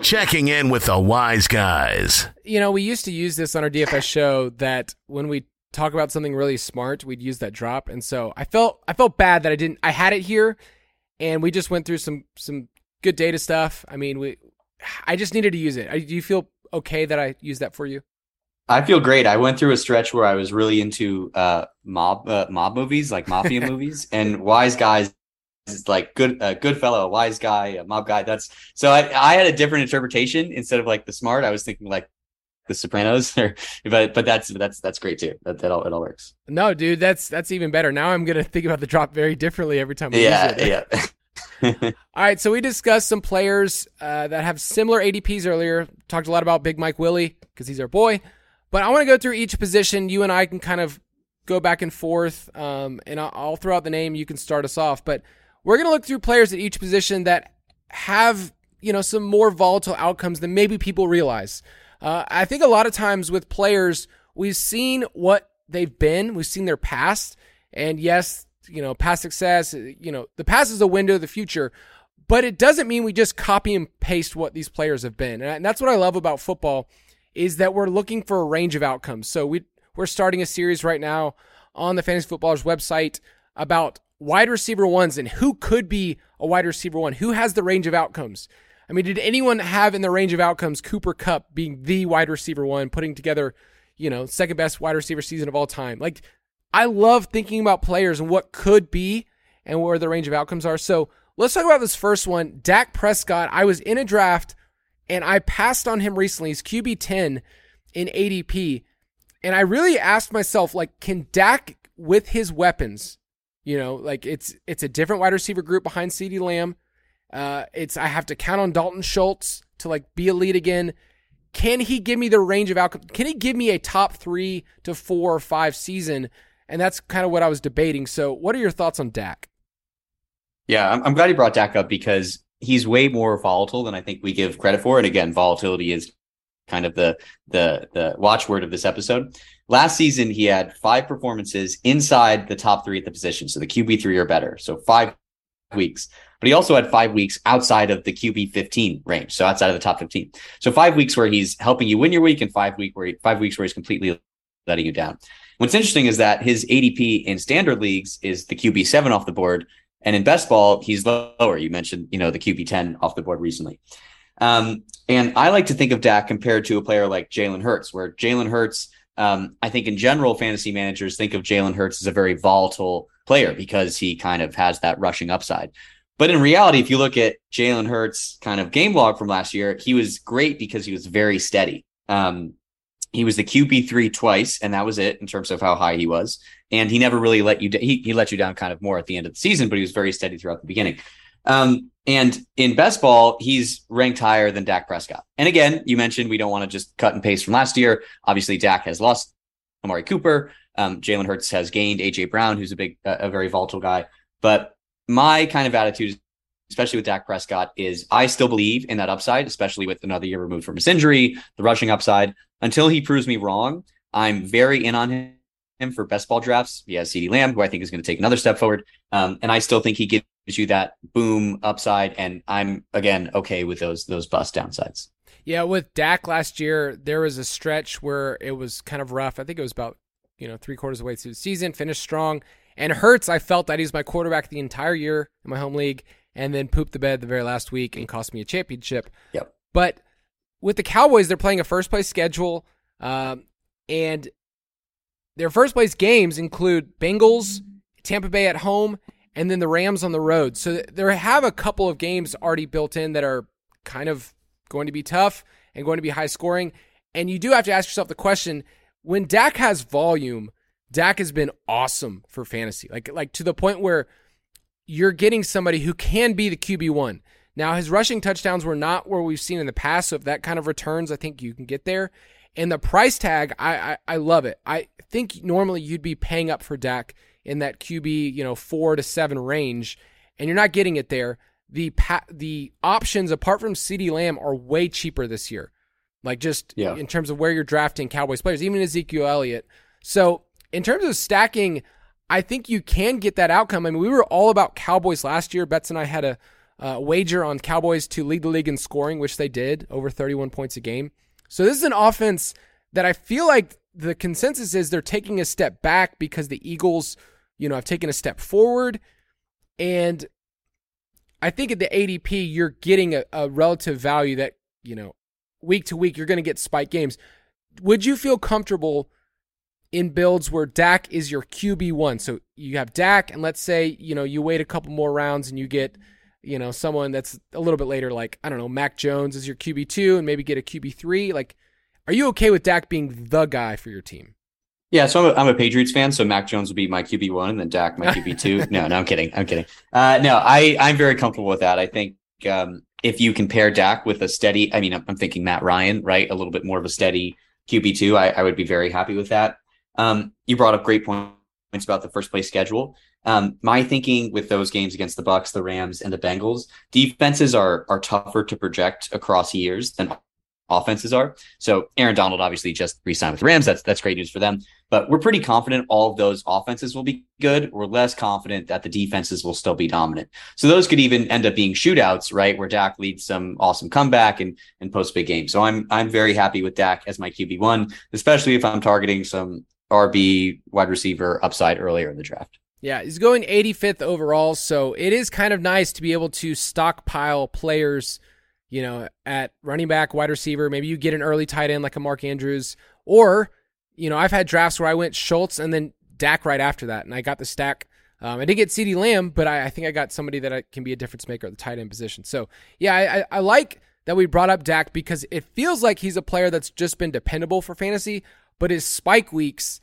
C: Checking in with the wise guys.
D: You know, we used to use this on our DFS show that when we talk about something really smart, we'd use that drop. And so I felt I felt bad that I didn't I had it here and we just went through some some good data stuff. I mean, we I just needed to use it. I- Do you feel okay that I used that for you?
E: I feel great. I went through a stretch where I was really into uh, mob uh, mob movies, like mafia movies, and Wise Guys is like good a good fellow, a wise guy, a mob guy. That's so I, I had a different interpretation instead of like the smart. I was thinking like The Sopranos, or, but but that's that's that's great too. That, that all it all works.
D: No, dude, that's that's even better. Now I'm gonna think about the drop very differently every time. We
E: yeah,
D: use it.
E: yeah.
D: All right, so we discussed some players uh, that have similar ADPs earlier. Talked a lot about Big Mike Willie because he's our boy. But I want to go through each position. You and I can kind of go back and forth, um, and I'll, I'll throw out the name. You can start us off. But we're going to look through players at each position that have you know some more volatile outcomes than maybe people realize. Uh, I think a lot of times with players, we've seen what they've been, we've seen their past, and yes, you know, past success, you know, the past is a window of the future, but it doesn't mean we just copy and paste what these players have been. And that's what I love about football is that we're looking for a range of outcomes. So we we're starting a series right now on the Fantasy Footballers website about wide receiver ones and who could be a wide receiver one, who has the range of outcomes. I mean, did anyone have in the range of outcomes Cooper Kupp being the wide receiver one, putting together, you know, second best wide receiver season of all time? Like I love thinking about players and what could be and where the range of outcomes are. So let's talk about this first one. Dak Prescott. I was in a draft and I passed on him recently. He's QB 10 in ADP. And I really asked myself, like, can Dak with his weapons, you know, like it's it's a different wide receiver group behind CeeDee Lamb. Uh, it's I have to count on Dalton Schultz to like be elite again. Can he give me the range of outcomes? Can he give me a top three to four or five season and that's kind of what I was debating. So, what are your thoughts on Dak?
E: Yeah, I'm, I'm glad you brought Dak up because he's way more volatile than I think we give credit for. And again, volatility is kind of the the the watchword of this episode. Last season, he had five performances inside the top three at the position, so the QB three or better. So five weeks. But he also had five weeks outside of the QB 15 range, so outside of the top 15. So five weeks where he's helping you win your week, and five week where he, five weeks where he's completely letting you down. What's interesting is that his ADP in standard leagues is the QB seven off the board, and in best ball he's lower. You mentioned you know the QB ten off the board recently, um, and I like to think of Dak compared to a player like Jalen Hurts, where Jalen Hurts, um, I think in general fantasy managers think of Jalen Hurts as a very volatile player because he kind of has that rushing upside. But in reality, if you look at Jalen Hurts' kind of game log from last year, he was great because he was very steady. Um, he was the QB three twice, and that was it in terms of how high he was. And he never really let you. He he let you down kind of more at the end of the season, but he was very steady throughout the beginning. Um, and in best ball, he's ranked higher than Dak Prescott. And again, you mentioned we don't want to just cut and paste from last year. Obviously, Dak has lost Amari Cooper. Um, Jalen Hurts has gained AJ Brown, who's a big, uh, a very volatile guy. But my kind of attitude, especially with Dak Prescott, is I still believe in that upside, especially with another year removed from his injury, the rushing upside until he proves me wrong, I'm very in on him for best ball drafts. He has CeeDee Lamb, who I think is going to take another step forward. Um, and I still think he gives you that boom upside. And I'm again okay with those those bust downsides.
D: Yeah, with Dak last year, there was a stretch where it was kind of rough. I think it was about you know three quarters of the way through the season, finished strong. And Hurts, I felt that he was my quarterback the entire year in my home league, and then pooped the bed the very last week and cost me a championship.
E: Yep.
D: But with the Cowboys, they're playing a first place schedule, um, and their first place games include Bengals, Tampa Bay at home, and then the Rams on the road. So there have a couple of games already built in that are kind of going to be tough and going to be high scoring. And you do have to ask yourself the question: when Dak has volume, Dak has been awesome for fantasy, like like to the point where you're getting somebody who can be the QB one. Now, his rushing touchdowns were not where we've seen in the past. So if that kind of returns, I think you can get there. And the price tag, I, I, I love it. I think normally you'd be paying up for Dak in that QB, you know, four to seven range, and you're not getting it there. The pa- the options apart from CeeDee Lamb are way cheaper this year. Like just yeah. in terms of where you're drafting Cowboys players, even Ezekiel Elliott. So in terms of stacking, I think you can get that outcome. I mean, we were all about Cowboys last year. Betts and I had a uh, wager on Cowboys to lead the league in scoring, which they did, over 31 points a game. So this is an offense that I feel like the consensus is they're taking a step back because the Eagles, you know, I've taken a step forward. And I think at the ADP, you're getting a, a relative value that, you know, week to week, you're going to get spike games. Would you feel comfortable in builds where Dak is your QB1? So you have Dak, and let's say, you know, you wait a couple more rounds and you get – you know, someone that's a little bit later, like, I don't know, Mac Jones is your QB2 and maybe get a QB3. Like, Are you okay with Dak being the guy for your team?
E: Yeah, so I'm a, I'm a Patriots fan, so Mac Jones would be my QB one, and then Dak my QB two. no, no, I'm kidding. I'm kidding. Uh, no, I I'm very comfortable with that. I think um, if you compare Dak with a steady, I mean, I'm, I'm, thinking Matt Ryan, right, a little bit more of a steady QB two. I, I would be very happy with that. Um, you brought up great points about the first place schedule. Um, my thinking with those games against the Bucs, the Rams, and the Bengals, defenses are are tougher to project across years than offenses are. So Aaron Donald obviously just re-signed with the Rams. That's that's great news for them. But we're pretty confident all of those offenses will be good. We're less confident that the defenses will still be dominant. So those could even end up being shootouts, right? Where Dak leads some awesome comeback and and post big game. So I'm I'm very happy with Dak as my QB one, especially if I'm targeting some RB wide receiver upside earlier in the draft.
D: Yeah, he's going 85th overall, so it is kind of nice to be able to stockpile players you know, at running back, wide receiver. Maybe you get an early tight end like a Mark Andrews, or you know, I've had drafts where I went Schultz and then Dak right after that, and I got the stack. Um, I didn't get CeeDee Lamb, but I, I, think I got somebody that I, can be a difference maker at the tight end position. So yeah, I, I, I like that we brought up Dak because it feels like he's a player that's just been dependable for fantasy, but his spike weeks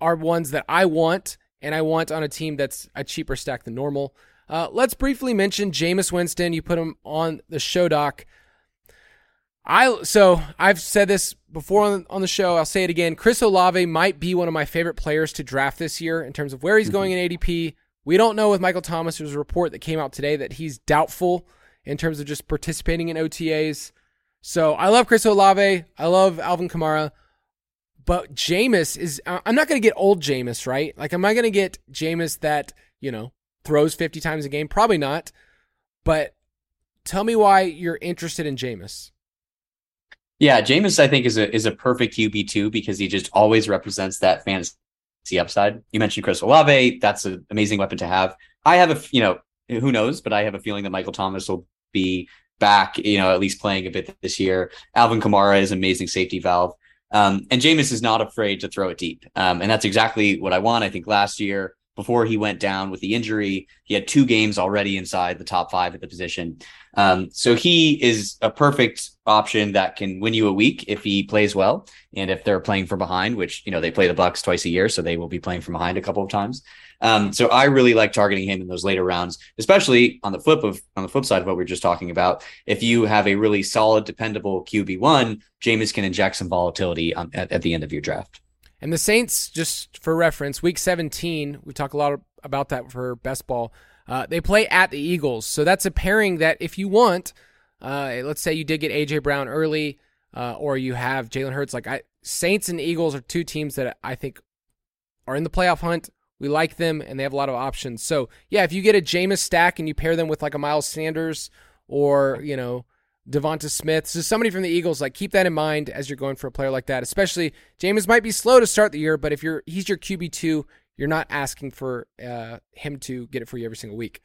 D: are ones that I want, and I want on a team that's a cheaper stack than normal. Uh, let's briefly mention Jameis Winston. You put him on the show doc. I so I've said this before on, on, the show. I'll say it again. Chris Olave might be one of my favorite players to draft this year in terms of where he's mm-hmm. going in ADP. We don't know with Michael Thomas. There's a report that came out today that he's doubtful in terms of just participating in OTAs. So I love Chris Olave. I love Alvin Kamara. But Jameis is I'm not gonna get old Jameis, right? Like am I gonna get Jameis that, you know, throws 50 times a game? Probably not. But tell me why you're interested in Jameis.
E: Yeah, Jameis, I think, is a is a perfect QB two because he just always represents that fantasy upside. You mentioned Chris Olave; that's an amazing weapon to have. I have a, you know, who knows, but I have a feeling that Michael Thomas will be back, you know, at least playing a bit this year. Alvin Kamara is amazing safety valve, um, and Jameis is not afraid to throw it deep, um, and that's exactly what I want. I think last year before he went down with the injury. He had two games already inside the top five at the position. Um, so he is a perfect option that can win you a week if he plays well and if they're playing from behind, which you know they play the Bucs twice a year, so they will be playing from behind a couple of times. Um, so I really like targeting him in those later rounds, especially on the flip of on the flip side of what we are just talking about. If you have a really solid, dependable QB one, Jameis can inject some volatility on, at, at the end of your draft.
D: And the Saints, just for reference, week 17, we talk a lot about that for best ball. Uh, they play at the Eagles. So that's a pairing that if you want, uh, let's say you did get AJ Brown early, uh, or you have Jalen Hurts. Like I, Saints and Eagles are two teams that I think are in the playoff hunt. We like them, and they have a lot of options. So yeah, if you get a Jameis stack and you pair them with like a Miles Sanders or you know Devonta Smith. So somebody from the Eagles, like keep that in mind as you're going for a player like that. Especially Jameis might be slow to start the year, but if you're he's your QB two, you're not asking for uh, him to get it for you every single week.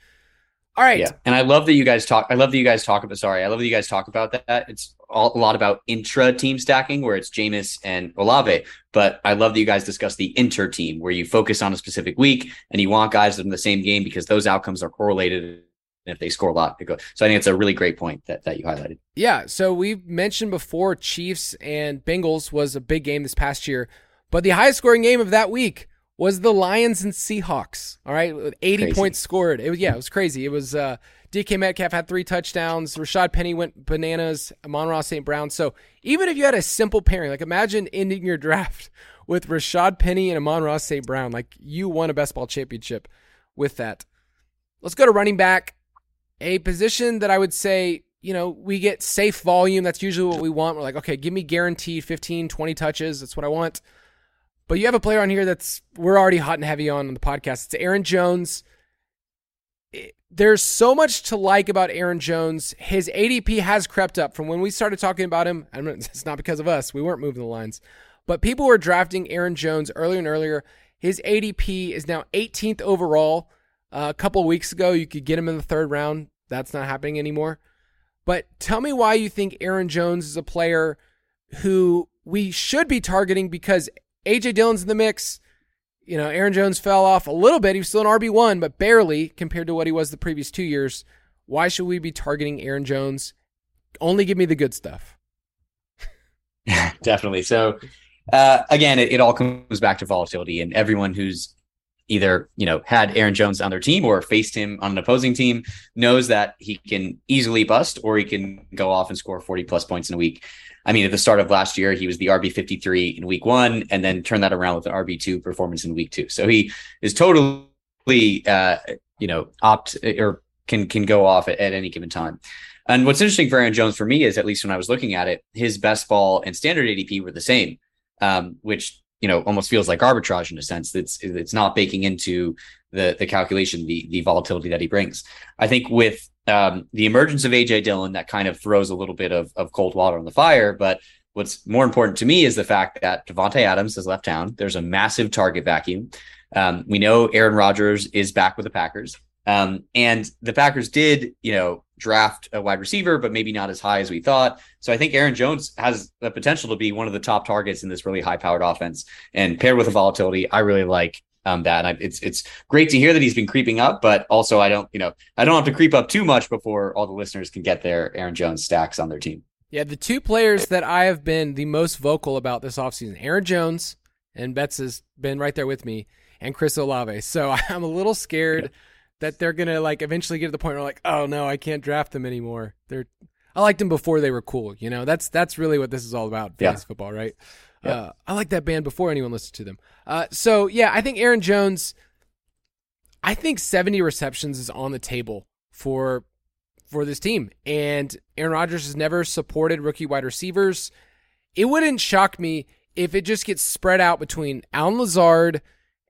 D: All right. Yeah,
E: and I love that you guys talk. I love that you guys talk about. Sorry, I love that you guys talk about that. It's all, a lot about intra team stacking, where it's Jameis and Olave. But I love that you guys discuss the inter team, where you focus on a specific week and you want guys in the same game because those outcomes are correlated if they score a lot, it goes. So I think it's a really great point that, that you highlighted.
D: Yeah. So we mentioned before Chiefs and Bengals was a big game this past year, but the highest scoring game of that week was the Lions and Seahawks. All right, with 80 crazy. points scored. It was yeah, it was crazy. It was uh, DK Metcalf had three touchdowns. Rashaad Penny went bananas. Amon-Ra St. Brown. So even if you had a simple pairing, like imagine ending your draft with Rashaad Penny and Amon-Ra St. Brown, like you won a best ball championship with that. Let's go to running back a position that I would say, you know, we get safe volume. That's usually what we want. We're like, okay, give me guaranteed 15, 20 touches. That's what I want. But you have a player on here that's we're already hot and heavy on, on the podcast. It's Aaron Jones. there's so much to like about Aaron Jones. His ADP has crept up from when we started talking about him. I mean, it's not because of us. We weren't moving the lines. But people were drafting Aaron Jones earlier and earlier. His ADP is now 18th overall. Uh, a couple weeks ago, you could get him in the third round. That's not happening anymore. But tell me why you think Aaron Jones is a player who we should be targeting because AJ Dillon's in the mix. You know, Aaron Jones fell off a little bit. He was still an RB1, but barely compared to what he was the previous two years. Why should we be targeting Aaron Jones? Only give me the good stuff.
E: Definitely. So uh, again, it, it all comes back to volatility, and everyone who's either you know had Aaron Jones on their team or faced him on an opposing team knows that he can easily bust or he can go off and score 40 plus points in a week. I mean, at the start of last year, he was the RB 53 in week one and then turn that around with an RB two performance in week two. So he is totally, uh, you know, opt or can, can go off at, at any given time. And what's interesting for Aaron Jones for me is at least when I was looking at it, his best ball and standard ADP were the same, um, which you know almost feels like arbitrage in a sense. That's it's not baking into the the calculation the the volatility that he brings. I think with um, the emergence of AJ Dillon, that kind of throws a little bit of of cold water on the fire. But what's more important to me is the fact that Davante Adams has left town. There's a massive target vacuum. Um, we know Aaron Rodgers is back with the Packers. Um, and the Packers did, you know, draft a wide receiver, but maybe not as high as we thought. So I think Aaron Jones has the potential to be one of the top targets in this really high powered offense. And paired with the volatility, I really like um, that. And I, it's it's great to hear that he's been creeping up, but also I don't, you know, I don't have to creep up too much before all the listeners can get their Aaron Jones stacks on their team.
D: Yeah, the two players that I have been the most vocal about this offseason, Aaron Jones, and Betts has been right there with me, and Chris Olave. So I'm a little scared that they're gonna like eventually get to the point where like, oh no, I can't draft them anymore. They're I liked them before they were cool. You know, that's that's really what this is all about. Fantasy yeah. football, right? Yeah. Uh, I like that band before anyone listened to them. Uh, so yeah, I think Aaron Jones. I think 70 receptions is on the table for for this team, and Aaron Rodgers has never supported rookie wide receivers. It wouldn't shock me if it just gets spread out between Allen Lazard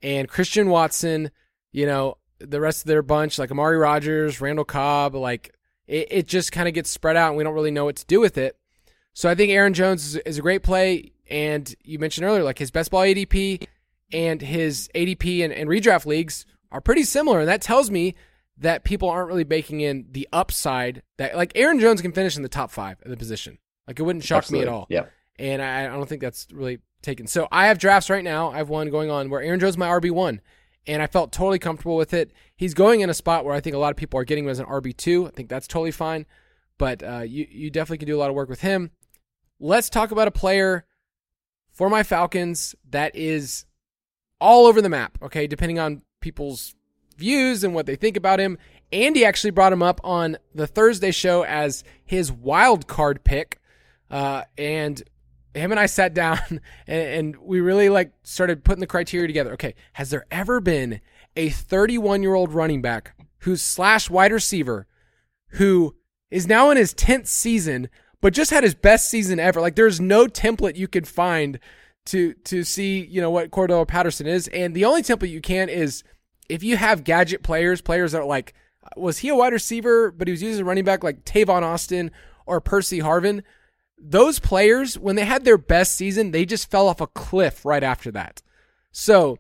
D: and Christian Watson. You know, the rest of their bunch, like Amari Rogers, Randall Cobb, like it, it just kind of gets spread out and we don't really know what to do with it. So I think Aaron Jones is, is, a great play. And you mentioned earlier, like his best ball ADP and his ADP and, and redraft leagues are pretty similar. And that tells me that people aren't really baking in the upside that like Aaron Jones can finish in the top five of the position. Like it wouldn't shock Absolutely. me at all.
E: Yeah.
D: And I, I don't think that's really taken. So I have drafts right now. I have one going on where Aaron Jones is my RB one and I felt totally comfortable with it. He's going in a spot where I think a lot of people are getting him as an RB two. I think that's totally fine, but uh, you you definitely can do a lot of work with him. Let's talk about a player for my Falcons that is all over the map. Okay, depending on people's views and what they think about him. Andy actually brought him up on the Thursday show as his wild card pick, uh, and him and I sat down and, and, we really like started putting the criteria together. Okay, has there ever been a 31 year old running back who's slash wide receiver who is now in his 10th season, but just had his best season ever? Like there's no template you could find to to see you know what Cordell Patterson is, and the only template you can is if you have gadget players, players that are like, was he a wide receiver, but he was using a running back like Tavon Austin or Percy Harvin? Those players, when they had their best season, they just fell off a cliff right after that. So,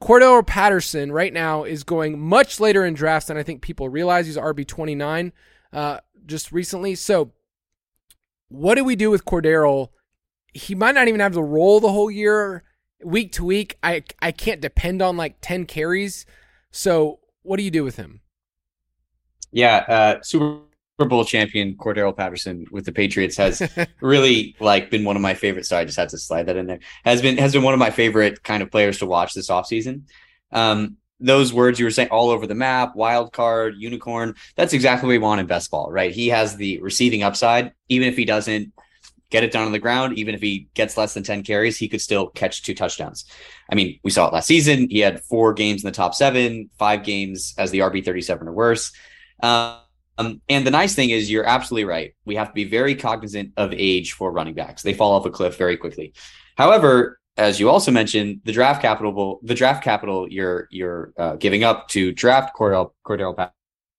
D: Cordarrelle Patterson right now is going much later in drafts than I think people realize. He's RB 29 uh, just recently. So, what do we do with Cordarrelle? He might not even have the role the whole year, week to week. I I can't depend on like 10 carries. So, what do you do with him?
E: Yeah, uh, Super Super Bowl champion Cordarrelle Patterson with the Patriots has really like been one of my favorite. Sorry, I just had to slide that in there. Has been has been one of my favorite kind of players to watch this offseason. Um, those words you were saying all over the map, wild card, unicorn. That's exactly what we want in best ball, right? He has the receiving upside, even if he doesn't get it down on the ground, even if he gets less than 10 carries, he could still catch two touchdowns. I mean, we saw it last season. He had four games in the top seven, five games as the RB 37 or worse. Um, um, and the nice thing is, you're absolutely right. We have to be very cognizant of age for running backs. They fall off a cliff very quickly. However, as you also mentioned, the draft capital, the draft capital you're you're uh, giving up to draft Cordell Cordarrelle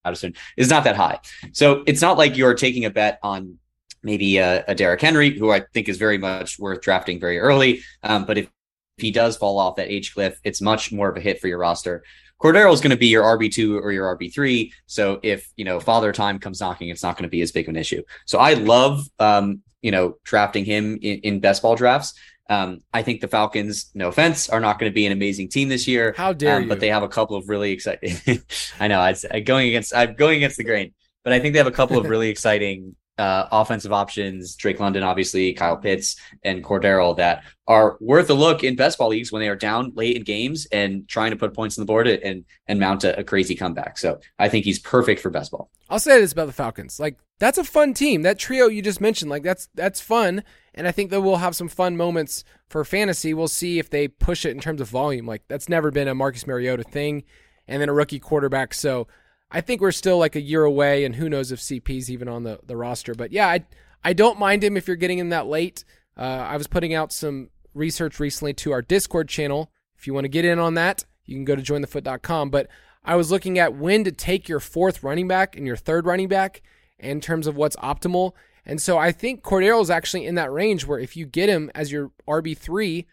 E: Patterson is not that high. So it's not like you're taking a bet on maybe a, a Derrick Henry, who I think is very much worth drafting very early. Um, but if, if he does fall off that age cliff, it's much more of a hit for your roster. Cordarrelle is going to be your RB2 or your RB3. So if, you know, father time comes knocking, it's not going to be as big of an issue. So I love, um, you know, drafting him in, in best ball drafts. Um, I think the Falcons, no offense, are not going to be an amazing team this year.
D: How dare
E: um,
D: you?
E: But they have a couple of really exciting. I know I'm going against. I'm going against the grain, but I think they have a couple of really exciting uh, offensive options, Drake London, obviously, Kyle Pitts, and Cordero that are worth a look in best ball leagues when they are down late in games and trying to put points on the board and and mount a, a crazy comeback. So I think he's perfect for best ball.
D: I'll say this about the Falcons. Like that's a fun team. That trio you just mentioned, like that's that's fun. And I think that we'll have some fun moments for fantasy. We'll see if they push it in terms of volume. Like that's never been a Marcus Mariota thing. And then a rookie quarterback. So I think we're still like a year away, and who knows if CP's even on the, the roster. But yeah, I I don't mind him if you're getting him that late. Uh, I was putting out some research recently to our Discord channel. If you want to get in on that, you can go to jointhefoot.com. But I was looking at when to take your fourth running back and your third running back in terms of what's optimal. And so I think Cordero is actually in that range where if you get him as your RB3,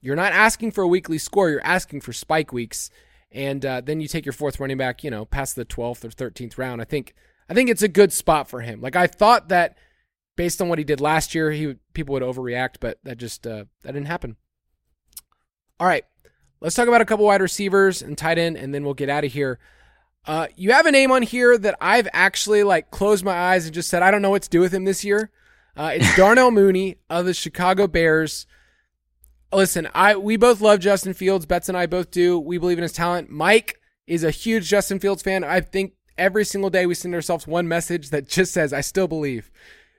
D: you're not asking for a weekly score, you're asking for spike weeks and uh, then you take your fourth running back, you know, past the 12th or 13th round. I think I think it's a good spot for him. Like I thought that based on what he did last year, he would, people would overreact, but that just uh, that didn't happen. All right, let's talk about a couple wide receivers and tight end, and then we'll get out of here. Uh, you have a name on here that I've actually like closed my eyes and just said I don't know what to do with him this year. Uh, it's Darnell Mooney of the Chicago Bears listen, I we both love Justin Fields. Betts and I both do. We believe in his talent. Mike is a huge Justin Fields fan. I think every single day we send ourselves one message that just says, "I still believe."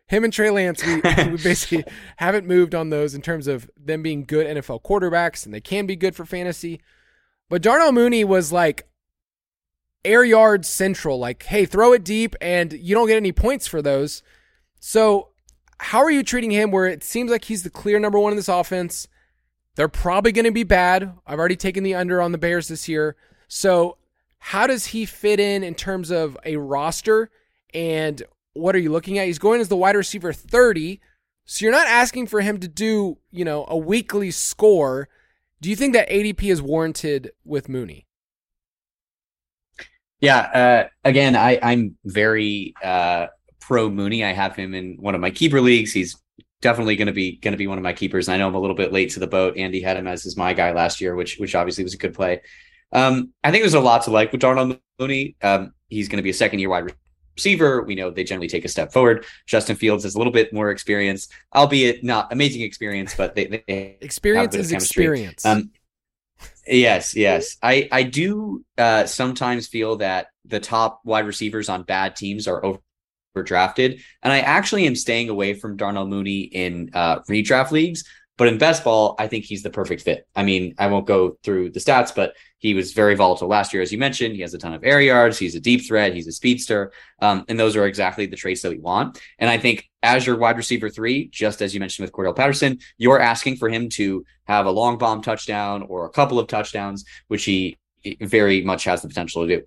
D: Him and Trey Lance, we, we basically haven't moved on those in terms of them being good NFL quarterbacks, and they can be good for fantasy. But Darnell Mooney was like air yard central, like, hey, throw it deep, and you don't get any points for those. So, how are you treating him? Where it seems like he's the clear number one in this offense they're probably going to be bad. I've already taken the under on the Bears this year. So, how does he fit in in terms of a roster? And what are you looking at? He's going as the wide receiver 30. So, you're not asking for him to do, you know, a weekly score. Do you think that ADP is warranted with Mooney?
E: Yeah. Uh, again, I, I'm very uh, pro Mooney. I have him in one of my keeper leagues. He's definitely going to be going to be one of my keepers. I know I'm a little bit late to the boat. Andy had him as his my guy last year, which which obviously was a good play. Um, I think there's a lot to like with Darnell Mooney. Um, he's going to be a second year wide receiver. We know they generally take a step forward. Justin Fields has a little bit more experience, albeit not amazing experience, but they, they
D: experience is experience. Um,
E: yes, yes. I I do uh, sometimes feel that the top wide receivers on bad teams are over were drafted. And I actually am staying away from Darnell Mooney in uh, redraft leagues. But in best ball, I think he's the perfect fit. I mean, I won't go through the stats, but he was very volatile last year, as you mentioned. He has a ton of air yards. He's a deep threat. He's a speedster. Um, and those are exactly the traits that we want. And I think as your wide receiver three, just as you mentioned with Cordell Patterson, you're asking for him to have a long bomb touchdown or a couple of touchdowns, which he very much has the potential to do.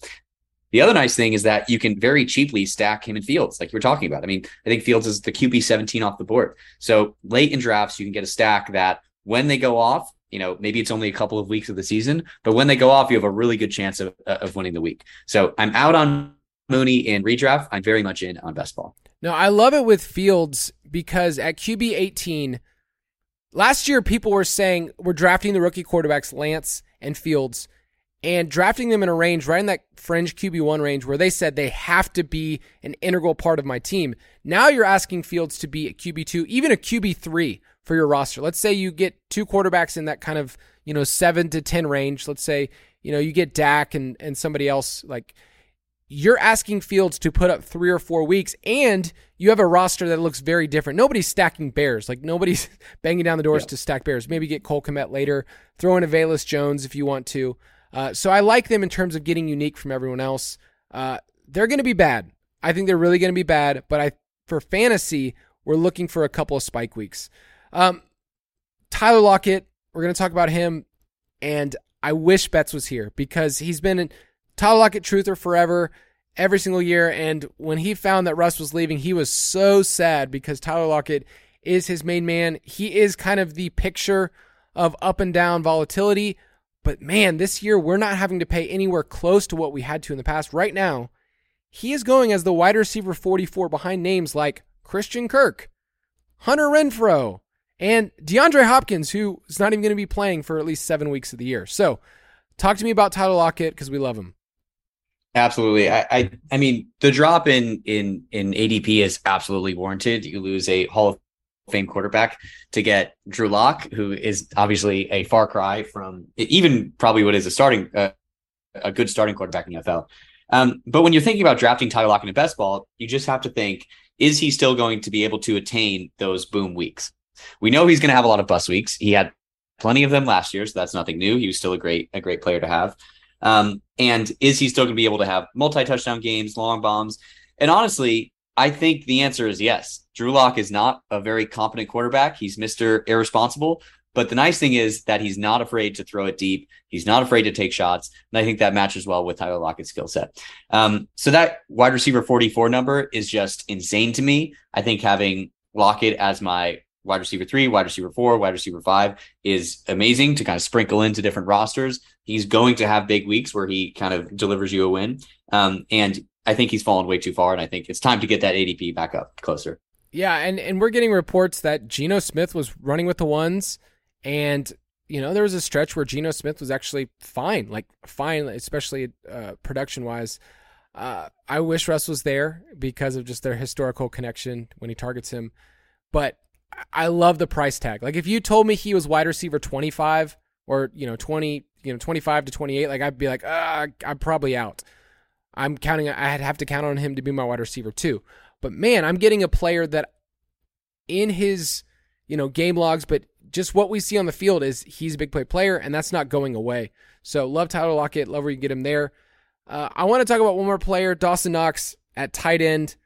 E: The other nice thing is that you can very cheaply stack him in Fields, like you were talking about. I mean, I think Fields is the QB 17 off the board. So late in drafts, you can get a stack that when they go off, you know, maybe it's only a couple of weeks of the season, but when they go off, you have a really good chance of, uh, of winning the week. So I'm out on Mooney in redraft. I'm very much in on best ball.
D: No, I love it with Fields because at QB 18, last year people were saying we're drafting the rookie quarterbacks, Lance and Fields and drafting them in a range right in that fringe QB1 range where they said they have to be an integral part of my team. Now you're asking Fields to be a QB2, even a QB3 for your roster. Let's say you get two quarterbacks in that kind of, you know, 7 to 10 range. Let's say, you know, you get Dak and and somebody else like you're asking Fields to put up 3 or 4 weeks and you have a roster that looks very different. Nobody's stacking Bears. Like nobody's banging down the doors yeah. to stack Bears. Maybe get Cole Kmet later, throw in a Velus Jones if you want to. Uh, so I like them in terms of getting unique from everyone else. Uh, they're going to be bad. I think they're really going to be bad. But I, for fantasy, we're looking for a couple of spike weeks. Um, Tyler Lockett, we're going to talk about him, and I wish Betts was here because he's been a Tyler Lockett truther forever, every single year. And when he found that Russ was leaving, he was so sad because Tyler Lockett is his main man. He is kind of the picture of up and down volatility. But man, this year we're not having to pay anywhere close to what we had to in the past. Right now, he is going as the wide receiver 44 behind names like Christian Kirk, Hunter Renfrow, and DeAndre Hopkins, who is not even going to be playing for at least seven weeks of the year. So, talk to me about Tyler Lockett because we love him.
E: Absolutely. I, I, I mean the drop in in in ADP is absolutely warranted. You lose a Hall of Fame quarterback to get Drew Lock, who is obviously a far cry from even probably what is a starting uh, a good starting quarterback in the NFL. Um, but when you're thinking about drafting Tyler Lock in a best ball, you just have to think: Is he still going to be able to attain those boom weeks? We know he's going to have a lot of bust weeks. He had plenty of them last year, so that's nothing new. He was still a great a great player to have. Um, and is he still going to be able to have multi touchdown games, long bombs? And honestly, I think the answer is yes. Drew Lock is not a very competent quarterback. He's Mr. Irresponsible. But the nice thing is that he's not afraid to throw it deep. He's not afraid to take shots. And I think that matches well with Tyler Lockett's skill set. Um, so that wide receiver 44 number is just insane to me. I think having Lockett as my wide receiver three, wide receiver four, wide receiver five is amazing to kind of sprinkle into different rosters. He's going to have big weeks where he kind of delivers you a win. Um, and I think he's fallen way too far, and I think it's time to get that ADP back up closer.
D: Yeah, and and we're getting reports that Geno Smith was running with the ones, and you know there was a stretch where Geno Smith was actually fine, like fine, especially uh, production wise. Uh, I wish Russ was there because of just their historical connection when he targets him, but I love the price tag. Like if you told me he was wide receiver twenty five or you know twenty you know, 25 to 28, like I'd be like, uh, I'm probably out. I'm counting, I'd have to count on him to be my wide receiver too. But man, I'm getting a player that in his, you know, game logs, but just what we see on the field is he's a big play player, and that's not going away. So love Tyler Lockett, love where you get him there. Uh, I want to talk about one more player, Dawson Knox at tight end.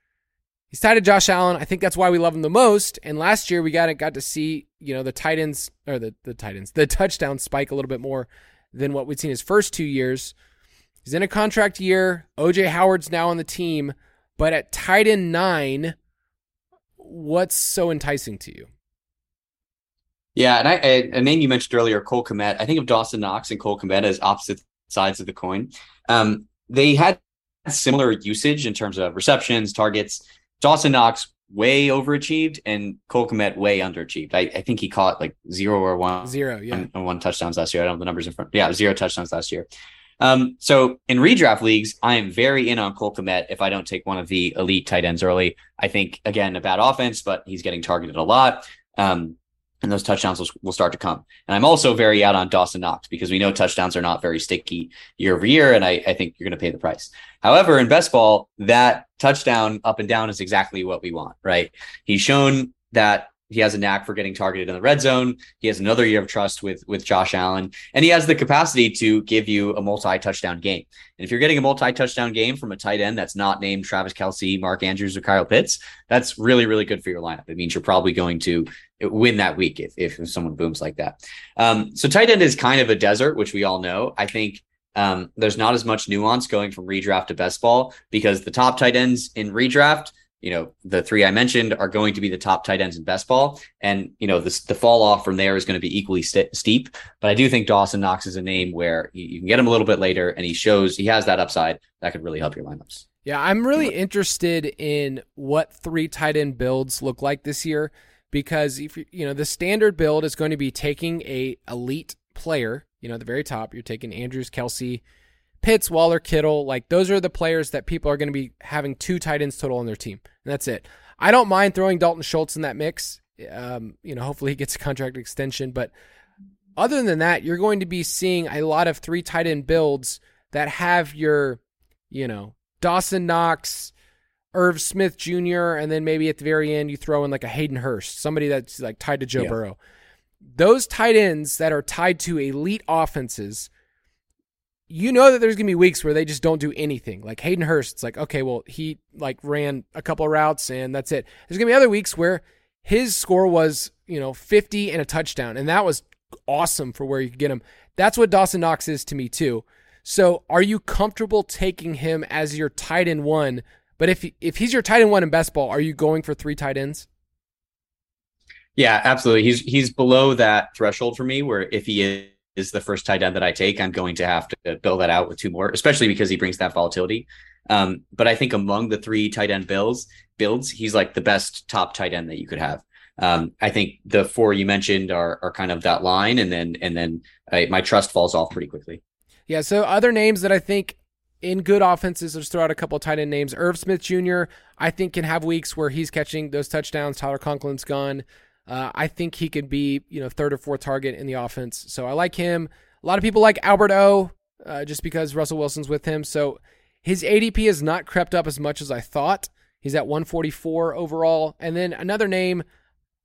D: He's tied to Josh Allen. I think that's why we love him the most. And last year we got got to see, you know, the tight ends or the the tight ends, the touchdown spike a little bit more than what we'd seen his first two years. He's in a contract year. OJ Howard's now on the team, but at tight end nine, what's so enticing to you?
E: Yeah, and I, a name you mentioned earlier, Cole Kmet. I think of Dawson Knox and Cole Kmet as opposite sides of the coin. Um, they had similar usage in terms of receptions, targets. Dawson Knox way overachieved and Cole Kmet way underachieved. I, I think he caught like zero or one
D: zero, yeah,
E: one, one touchdowns last year. I don't have the numbers in front. Yeah, zero touchdowns last year. Um, so in redraft leagues, I am very in on Cole Kmet if I don't take one of the elite tight ends early. I think again a bad offense, but he's getting targeted a lot. Um, and those touchdowns will, will, start to come. And I'm also very out on Dawson Knox because we know touchdowns are not very sticky year over year, and I, I think you're going to pay the price. However, in best ball, that touchdown up and down is exactly what we want, right? He's shown that he has a knack for getting targeted in the red zone. He has another year of trust with with Josh Allen, and he has the capacity to give you a multi touchdown game. And if you're getting a multi touchdown game from a tight end that's not named Travis Kelce, Mark Andrews, or Kyle Pitts, that's really really good for your lineup. It means you're probably going to win that week if if someone booms like that. Um, so tight end is kind of a desert, which we all know. I think um, there's not as much nuance going from redraft to best ball because the top tight ends in redraft you know, the three I mentioned are going to be the top tight ends in best ball. And, you know, the, the fall off from there is going to be equally st- steep. But I do think Dawson Knox is a name where you, you can get him a little bit later and he shows he has that upside that could really help your lineups.
D: Yeah, I'm really interested in what three tight end builds look like this year because if you, you know the standard build is going to be taking a elite player, you know, at the very top, you're taking Andrews, Kelce, Pitts, Waller, Kittle, like those are the players that people are going to be having two tight ends total on their team. And that's it. I don't mind throwing Dalton Schultz in that mix. Um, you know, hopefully he gets a contract extension. But other than that, you're going to be seeing a lot of three tight end builds that have your, you know, Dawson Knox, Irv Smith Jr., and then maybe at the very end you throw in like a Hayden Hurst, somebody that's like tied to Joe yeah. Burrow. Those tight ends that are tied to elite offenses you know that there's gonna be weeks where they just don't do anything. Like Hayden Hurst, it's like, okay, well, he like ran a couple of routes and that's it. There's gonna be other weeks where his score was, you know, 50 and a touchdown, and that was awesome for where you could get him. That's what Dawson Knox is to me too. So, are you comfortable taking him as your tight end one? But if if he's your tight end one in best ball, are you going for three tight ends?
E: Yeah, absolutely. He's he's below that threshold for me. Where if he is the first tight end that I take, I'm going to have to build that out with two more, especially because he brings that volatility. Um, but I think among the three tight end builds, builds, he's like the best top tight end that you could have. Um, I think the four you mentioned are are kind of that line, and then and then my trust falls off pretty quickly.
D: Yeah. So other names that I think in good offenses, let's throw out a couple tight end names. Irv Smith Jr., I think, can have weeks where he's catching those touchdowns. Tyler Conklin's gone. Uh, I think he could be, you know, third or fourth target in the offense. So I like him. A lot of people like Albert O, uh, just because Russell Wilson's with him. So his ADP has not crept up as much as I thought. He's at 144 overall. And then another name,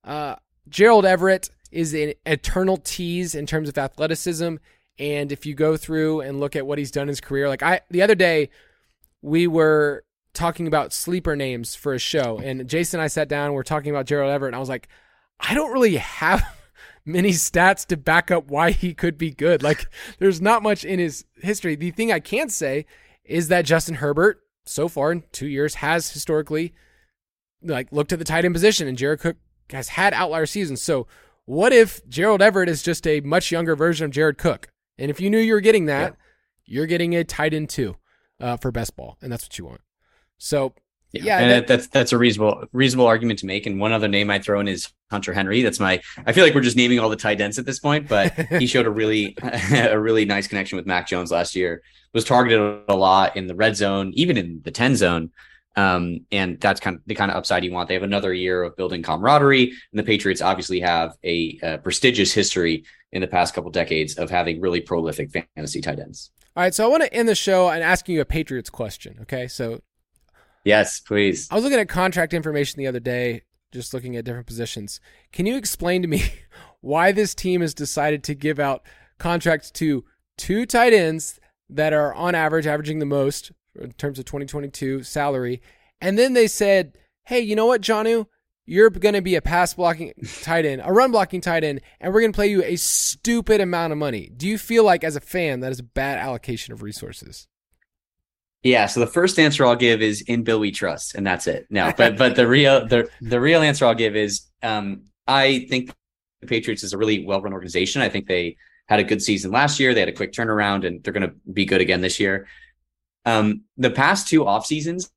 D: uh, Gerald Everett is an eternal tease in terms of athleticism. And if you go through and look at what he's done in his career, like I, the other day, we were talking about sleeper names for a show, and Jason and I sat down, we are talking about Gerald Everett, and I was like, I don't really have many stats to back up why he could be good. Like, there's not much in his history. The thing I can say is that Justin Herbert, so far in two years, has historically like looked at the tight end position, and Jared Cook has had outlier seasons. So, what if Gerald Everett is just a much younger version of Jared Cook? And if you knew you were getting that, yeah. you're getting a tight end too uh, for best ball, and that's what you want. So
E: yeah, yeah and that, that's that's a reasonable reasonable argument to make. And one other name I throw in is Hunter Henry. That's my. I feel like we're just naming all the tight ends at this point, but he showed a really a really nice connection with Mac Jones last year. Was targeted a lot in the red zone, even in the ten zone. Um, and that's kind of the kind of upside you want. They have another year of building camaraderie, and the Patriots obviously have a, a prestigious history in the past couple decades of having really prolific fantasy tight ends.
D: All right, so I want to end the show and asking you a Patriots question. Okay, so
E: yes, please.
D: I was looking at contract information the other day, just looking at different positions. Can you explain to me why this team has decided to give out contracts to two tight ends that are on average averaging the most in terms of 2022 salary. And then they said, hey, you know what, Jonnu? You're going to be a pass blocking tight end, a run blocking tight end, and we're going to play you a stupid amount of money. Do you feel like, as a fan, that is a bad allocation of resources?
E: Yeah. So the first answer I'll give is in Bill we trust, and that's it. No, but but the real the the real answer I'll give is um, I think the Patriots is a really well run organization. I think they had a good season last year. They had a quick turnaround, and they're going to be good again this year. Um, the past two off seasons,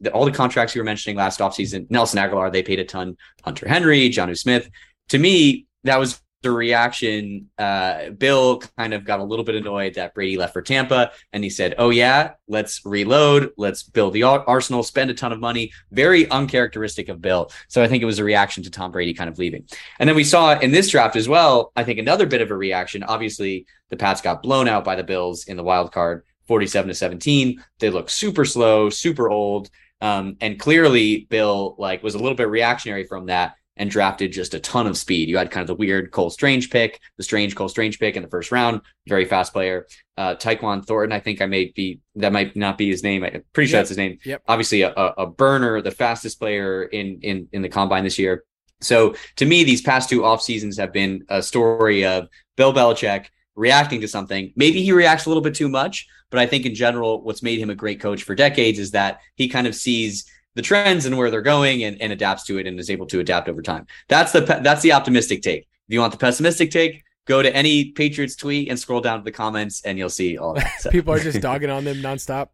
E: the, all the contracts you were mentioning last offseason, Nelson Agholor, they paid a ton. Hunter Henry, Jonnu Smith. To me, that was the reaction. Uh, Bill kind of got a little bit annoyed that Brady left for Tampa, and he said, "Oh yeah, let's reload, let's build the arsenal, spend a ton of money." Very uncharacteristic of Bill. So I think it was a reaction to Tom Brady kind of leaving. And then we saw in this draft as well. I think another bit of a reaction. Obviously, the Pats got blown out by the Bills in the wild card 47 to 17. They look super slow, super old. Um, and clearly Bill like was a little bit reactionary from that and drafted just a ton of speed. You had kind of the weird Cole Strange pick, the strange Cole Strange pick in the first round, very fast player. Uh, Tyquan Thornton, I think I may be that might not be his name. I'm pretty sure yep. that's his name.
D: Yep.
E: Obviously a, a burner, the fastest player in in in the combine this year. So to me, these past two off seasons have been a story of Bill Belichick reacting to something. Maybe he reacts a little bit too much, but I think in general, what's made him a great coach for decades is that he kind of sees the trends and where they're going and, and adapts to it and is able to adapt over time. That's the that's the optimistic take. If you want the pessimistic take, go to any Patriots tweet and scroll down to the comments and you'll see all that.
D: So. People are just dogging on them nonstop.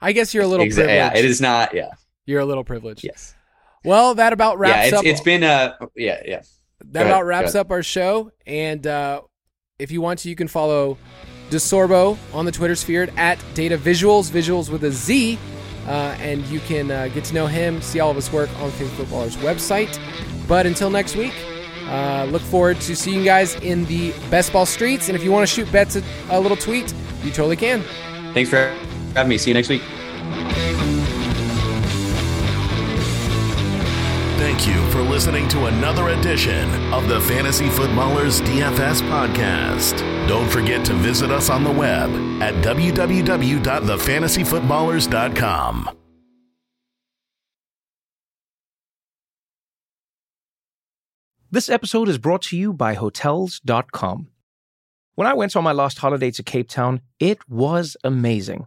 D: I guess you're a little exactly,
E: privileged. Yeah, it is not. Yeah,
D: you're a little privileged.
E: Yes.
D: Well, that about wraps up.
E: yeah, it's,
D: up.
E: It's been uh yeah yeah.
D: That about wraps up our show. And uh, if you want to, you can follow DeSorbo on the Twitter sphere at Data Visuals, visuals with a Z. Uh, and you can uh, get to know him, see all of his work on Fantasy Footballer's website. But until next week, uh, look forward to seeing you guys in the best ball streets. And if you want to shoot Betts a, a little tweet, you totally can.
E: Thanks for having me. See you next week.
C: Thank you for listening to another edition of the Fantasy Footballers DFS podcast. Don't forget to visit us on the web at www.thefantasyfootballers.com.
G: This episode is brought to you by Hotels.com. When I went on my last holiday to Cape Town, it was amazing.